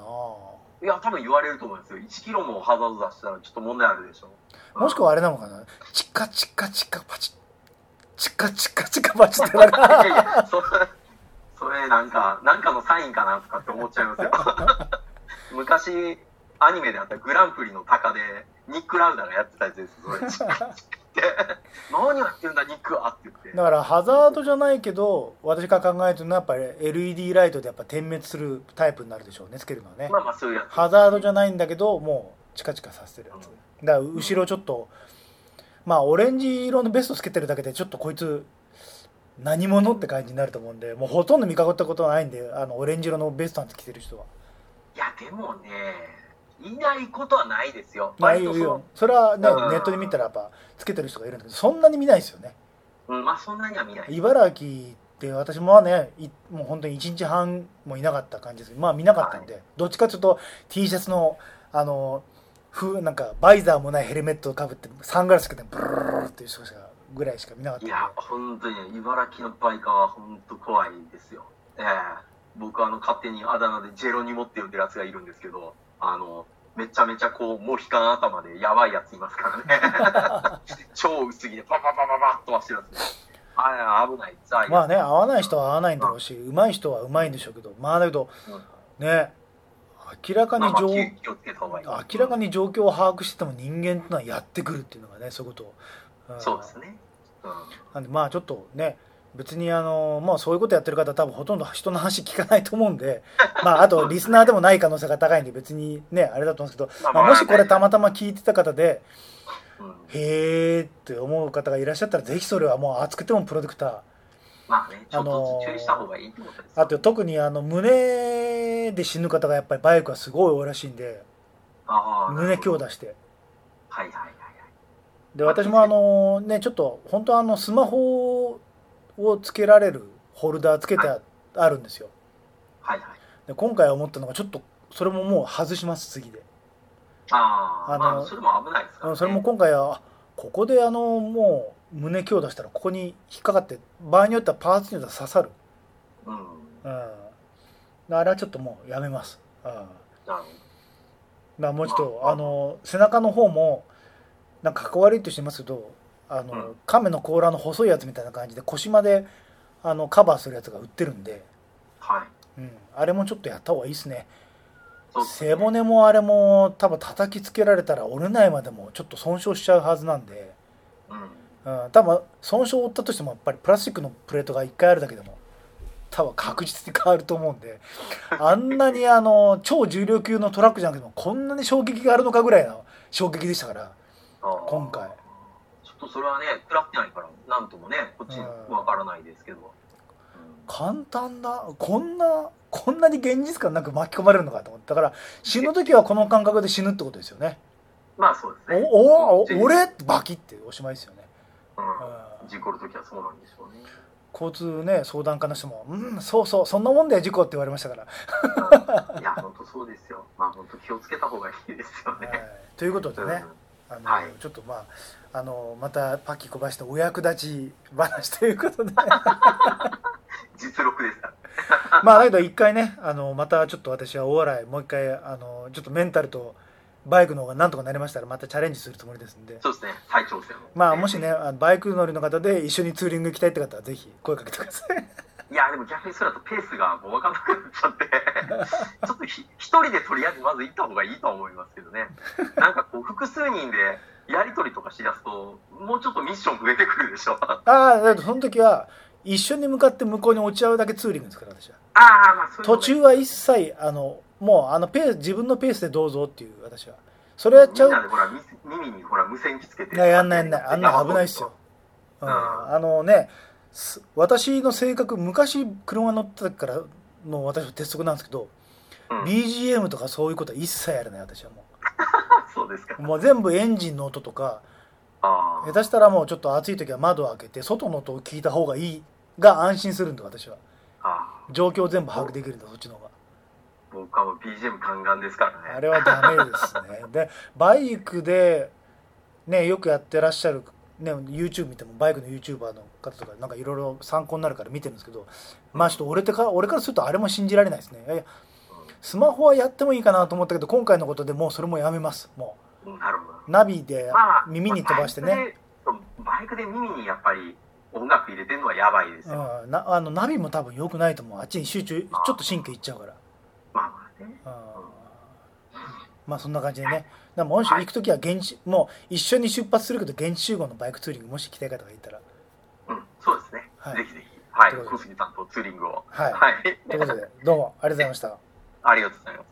いや、多分言われると思うんですよ。1キロもハザード出したらちょっと問題あるでしょ。なもしくはあれなのかな？チカチカチカパチチカチカチカパチってなんかそれ、それなんか、なんかのサインかなとかって思っちゃいますよ。昔、アニメであったグランプリの鷹で、ニック・ラウダがやってたやつです。それ、何やってんだ、ニックはって言って、で。だからハザードじゃないけど私が考えてるのはやっぱり LED ライトでやっぱ点滅するタイプになるでしょうねつけるのはねまあまあそういうやつ。ハザードじゃないんだけどもうチカチカさせてるやつだから後ろちょっとまあオレンジ色のベストつけてるだけでちょっとこいつ何者って感じになると思うんでもうほとんど見かけたことはないんであのオレンジ色のベストなんて着てる人はでもね、いないことはないですよ。まあいよそれはねうんネットで見たらやっぱつけてる人がいるんだけどそんなに見ないですよねうん、まあそんなには見ない。茨城って私もねいもう本当に1日半もいなかった感じですまあ見なかったんで、どっちかというと T シャツのあのふなんかバイザーもないヘルメットをかぶってサングラスつけてブルルルルっていう人しかぐらいしか見なかったいや、本当にね、茨城のバイカーは本当怖いですよ。ええ僕はあの勝手にあだ名でジェロニモって呼んでるやつがいるんですけど、あの、めちゃめちゃこう、モヒカン頭でやばいやついますからね。超薄着でパパパパパッと走るやつね。あれ危ない。まあね合わない人は合わないんだろうし上手い人は上手いんでしょうけどまあだけどね明らかにまあまあ状。明らかに状況を把握してても人間っていうのはやってくるっていうのがねそういうこと、んそうですね。うん。なんでまあちょっとね別にあのまあそういうことやってる方多分ほとんど人の話聞かないと思うんで まああとリスナーでもない可能性が高いんで別にねあれだと思うんですけど、まあ、もしこれたまたま聞いてた方でうん。へーって思う方がいらっしゃったらぜひそれはもう熱くてもプロデクター。まあね、ちょっと注意した方がいいってことですよあと特にあの胸で死ぬ方がやっぱりバイクはすごい多いらしいんで胸強打して。はいはいはいはい。で私もあのねちょっと本当はあのスマホをつけられるホルダーつけてああるんですよ。はいはい。で今回思ったのがちょっとそれももう外します次で。ああ、あのまあ、それも危ないですから、ね。うんそれも今回はあここであのもう胸強打したらここに引っかかって場合によってはパーツによっては刺さる、うん。うん、あれはちょっともうやめます、うん、なるほらもうちょっとまああの背中の方もなんかかっこ悪いとしてますけどあの、うん。亀の甲羅の細いやつみたいな感じで腰まであのカバーするやつが売ってるんで、どはい。うん、あれもちょっとやった方がいいですね。ね。背骨もあれも多分叩きつけられたら折れないまでもちょっと損傷しちゃうはずなんで、うん。うん、多分損傷を負ったとしてもやっぱりプラスチックのプレートが1回あるだけでも多分確実に変わると思うんで。あんなにあの超重量級のトラックじゃなくてもこんなに衝撃があるのかぐらいの衝撃でしたから今回とそれはね、食らってないから、なんともね、こっちうんわからないですけど。うん簡単だこんなこんなに現実感なく巻き込まれるのかと思っただから死ぬ時はこの感覚で死ぬってことですよねまあそうですね。おお俺バキっておしまいですよね、ううんん。事故るときはそうなんでしょうね。交通ね相談家の人も「うんそうそうそんなもんだよ事故」って言われましたから、いや、本当そうですよ。まあ本当気をつけた方がいいですよね。はいということでね、あのはい。ちょっとまああのまたパッキー小林のお役立ち話ということで。実力ですから。まあだけど一回ねあのまたちょっと私はお笑いもう一回あのちょっとメンタルとバイクの方がなんとかなりましたらまたチャレンジするつもりですんで。そうですね、再挑戦を。まあもしねバイク乗りの方で一緒にツーリング行きたいって方はぜひ声かけてくださいいや、でも逆にそれだとペースがもう分かんなくなっちゃって、ちょっとひ一人でとりあえずまず行った方がいいとは思いますけどね。なんかこう、複数人でやりとりとかしだすと、もうちょっとミッション増えてくるでしょ。あああだけどその時は一緒に向かって向こうに落ち合うだけツーリングですから私は。あ、まあそういう途中は一切あのもうあのペース自分のペースでどうぞっていう私は。それやっちゃう。みんなでほら、み耳にほら、無線機つけて。いややんないやんないあんなの危ないっすよ、うん、あのねす私の性格昔車乗った時からの私は鉄則なんですけど、うん。BGM とかそういうことは一切やらない私はも そうですかう。もう全部エンジンの音とかあ下手したらもうちょっと暑い時は窓を開けて外の音を聞いた方がいいが安心するんで私はあ。状況を全部把握できるんだそっちの方が僕はもう BGM ガンガンですからね。あれはダメですね でバイクでねよくやってらっしゃる、ね、YouTube 見てもバイクの YouTuber の方とかなんかいろいろ参考になるから見てるんですけどまあちょっと俺てか俺からするとあれも信じられないですね。いやいやスマホはやってもいいかなと思ったけど今回のことでもうそれもやめます。もう。んなるほど。うナビでまあ、耳に飛ばしてね、バイクで。バイクで耳にやっぱり音楽入れてるのはやばいですよ。うん、なあのナビも多分良くないと思う。あっちに集中ちょっと神経いっちゃうから。まあまあね。うん。まあそんな感じでね。だからもし行く時は現地もう一緒に出発するけど現地集合のバイクツーリングもし行きたい方がいたら。うん、そうですはい。ぜひぜひ、はい。小杉さんとツーリングを。はい。はい。ということでどうもありがとうございました。ありがとうございます。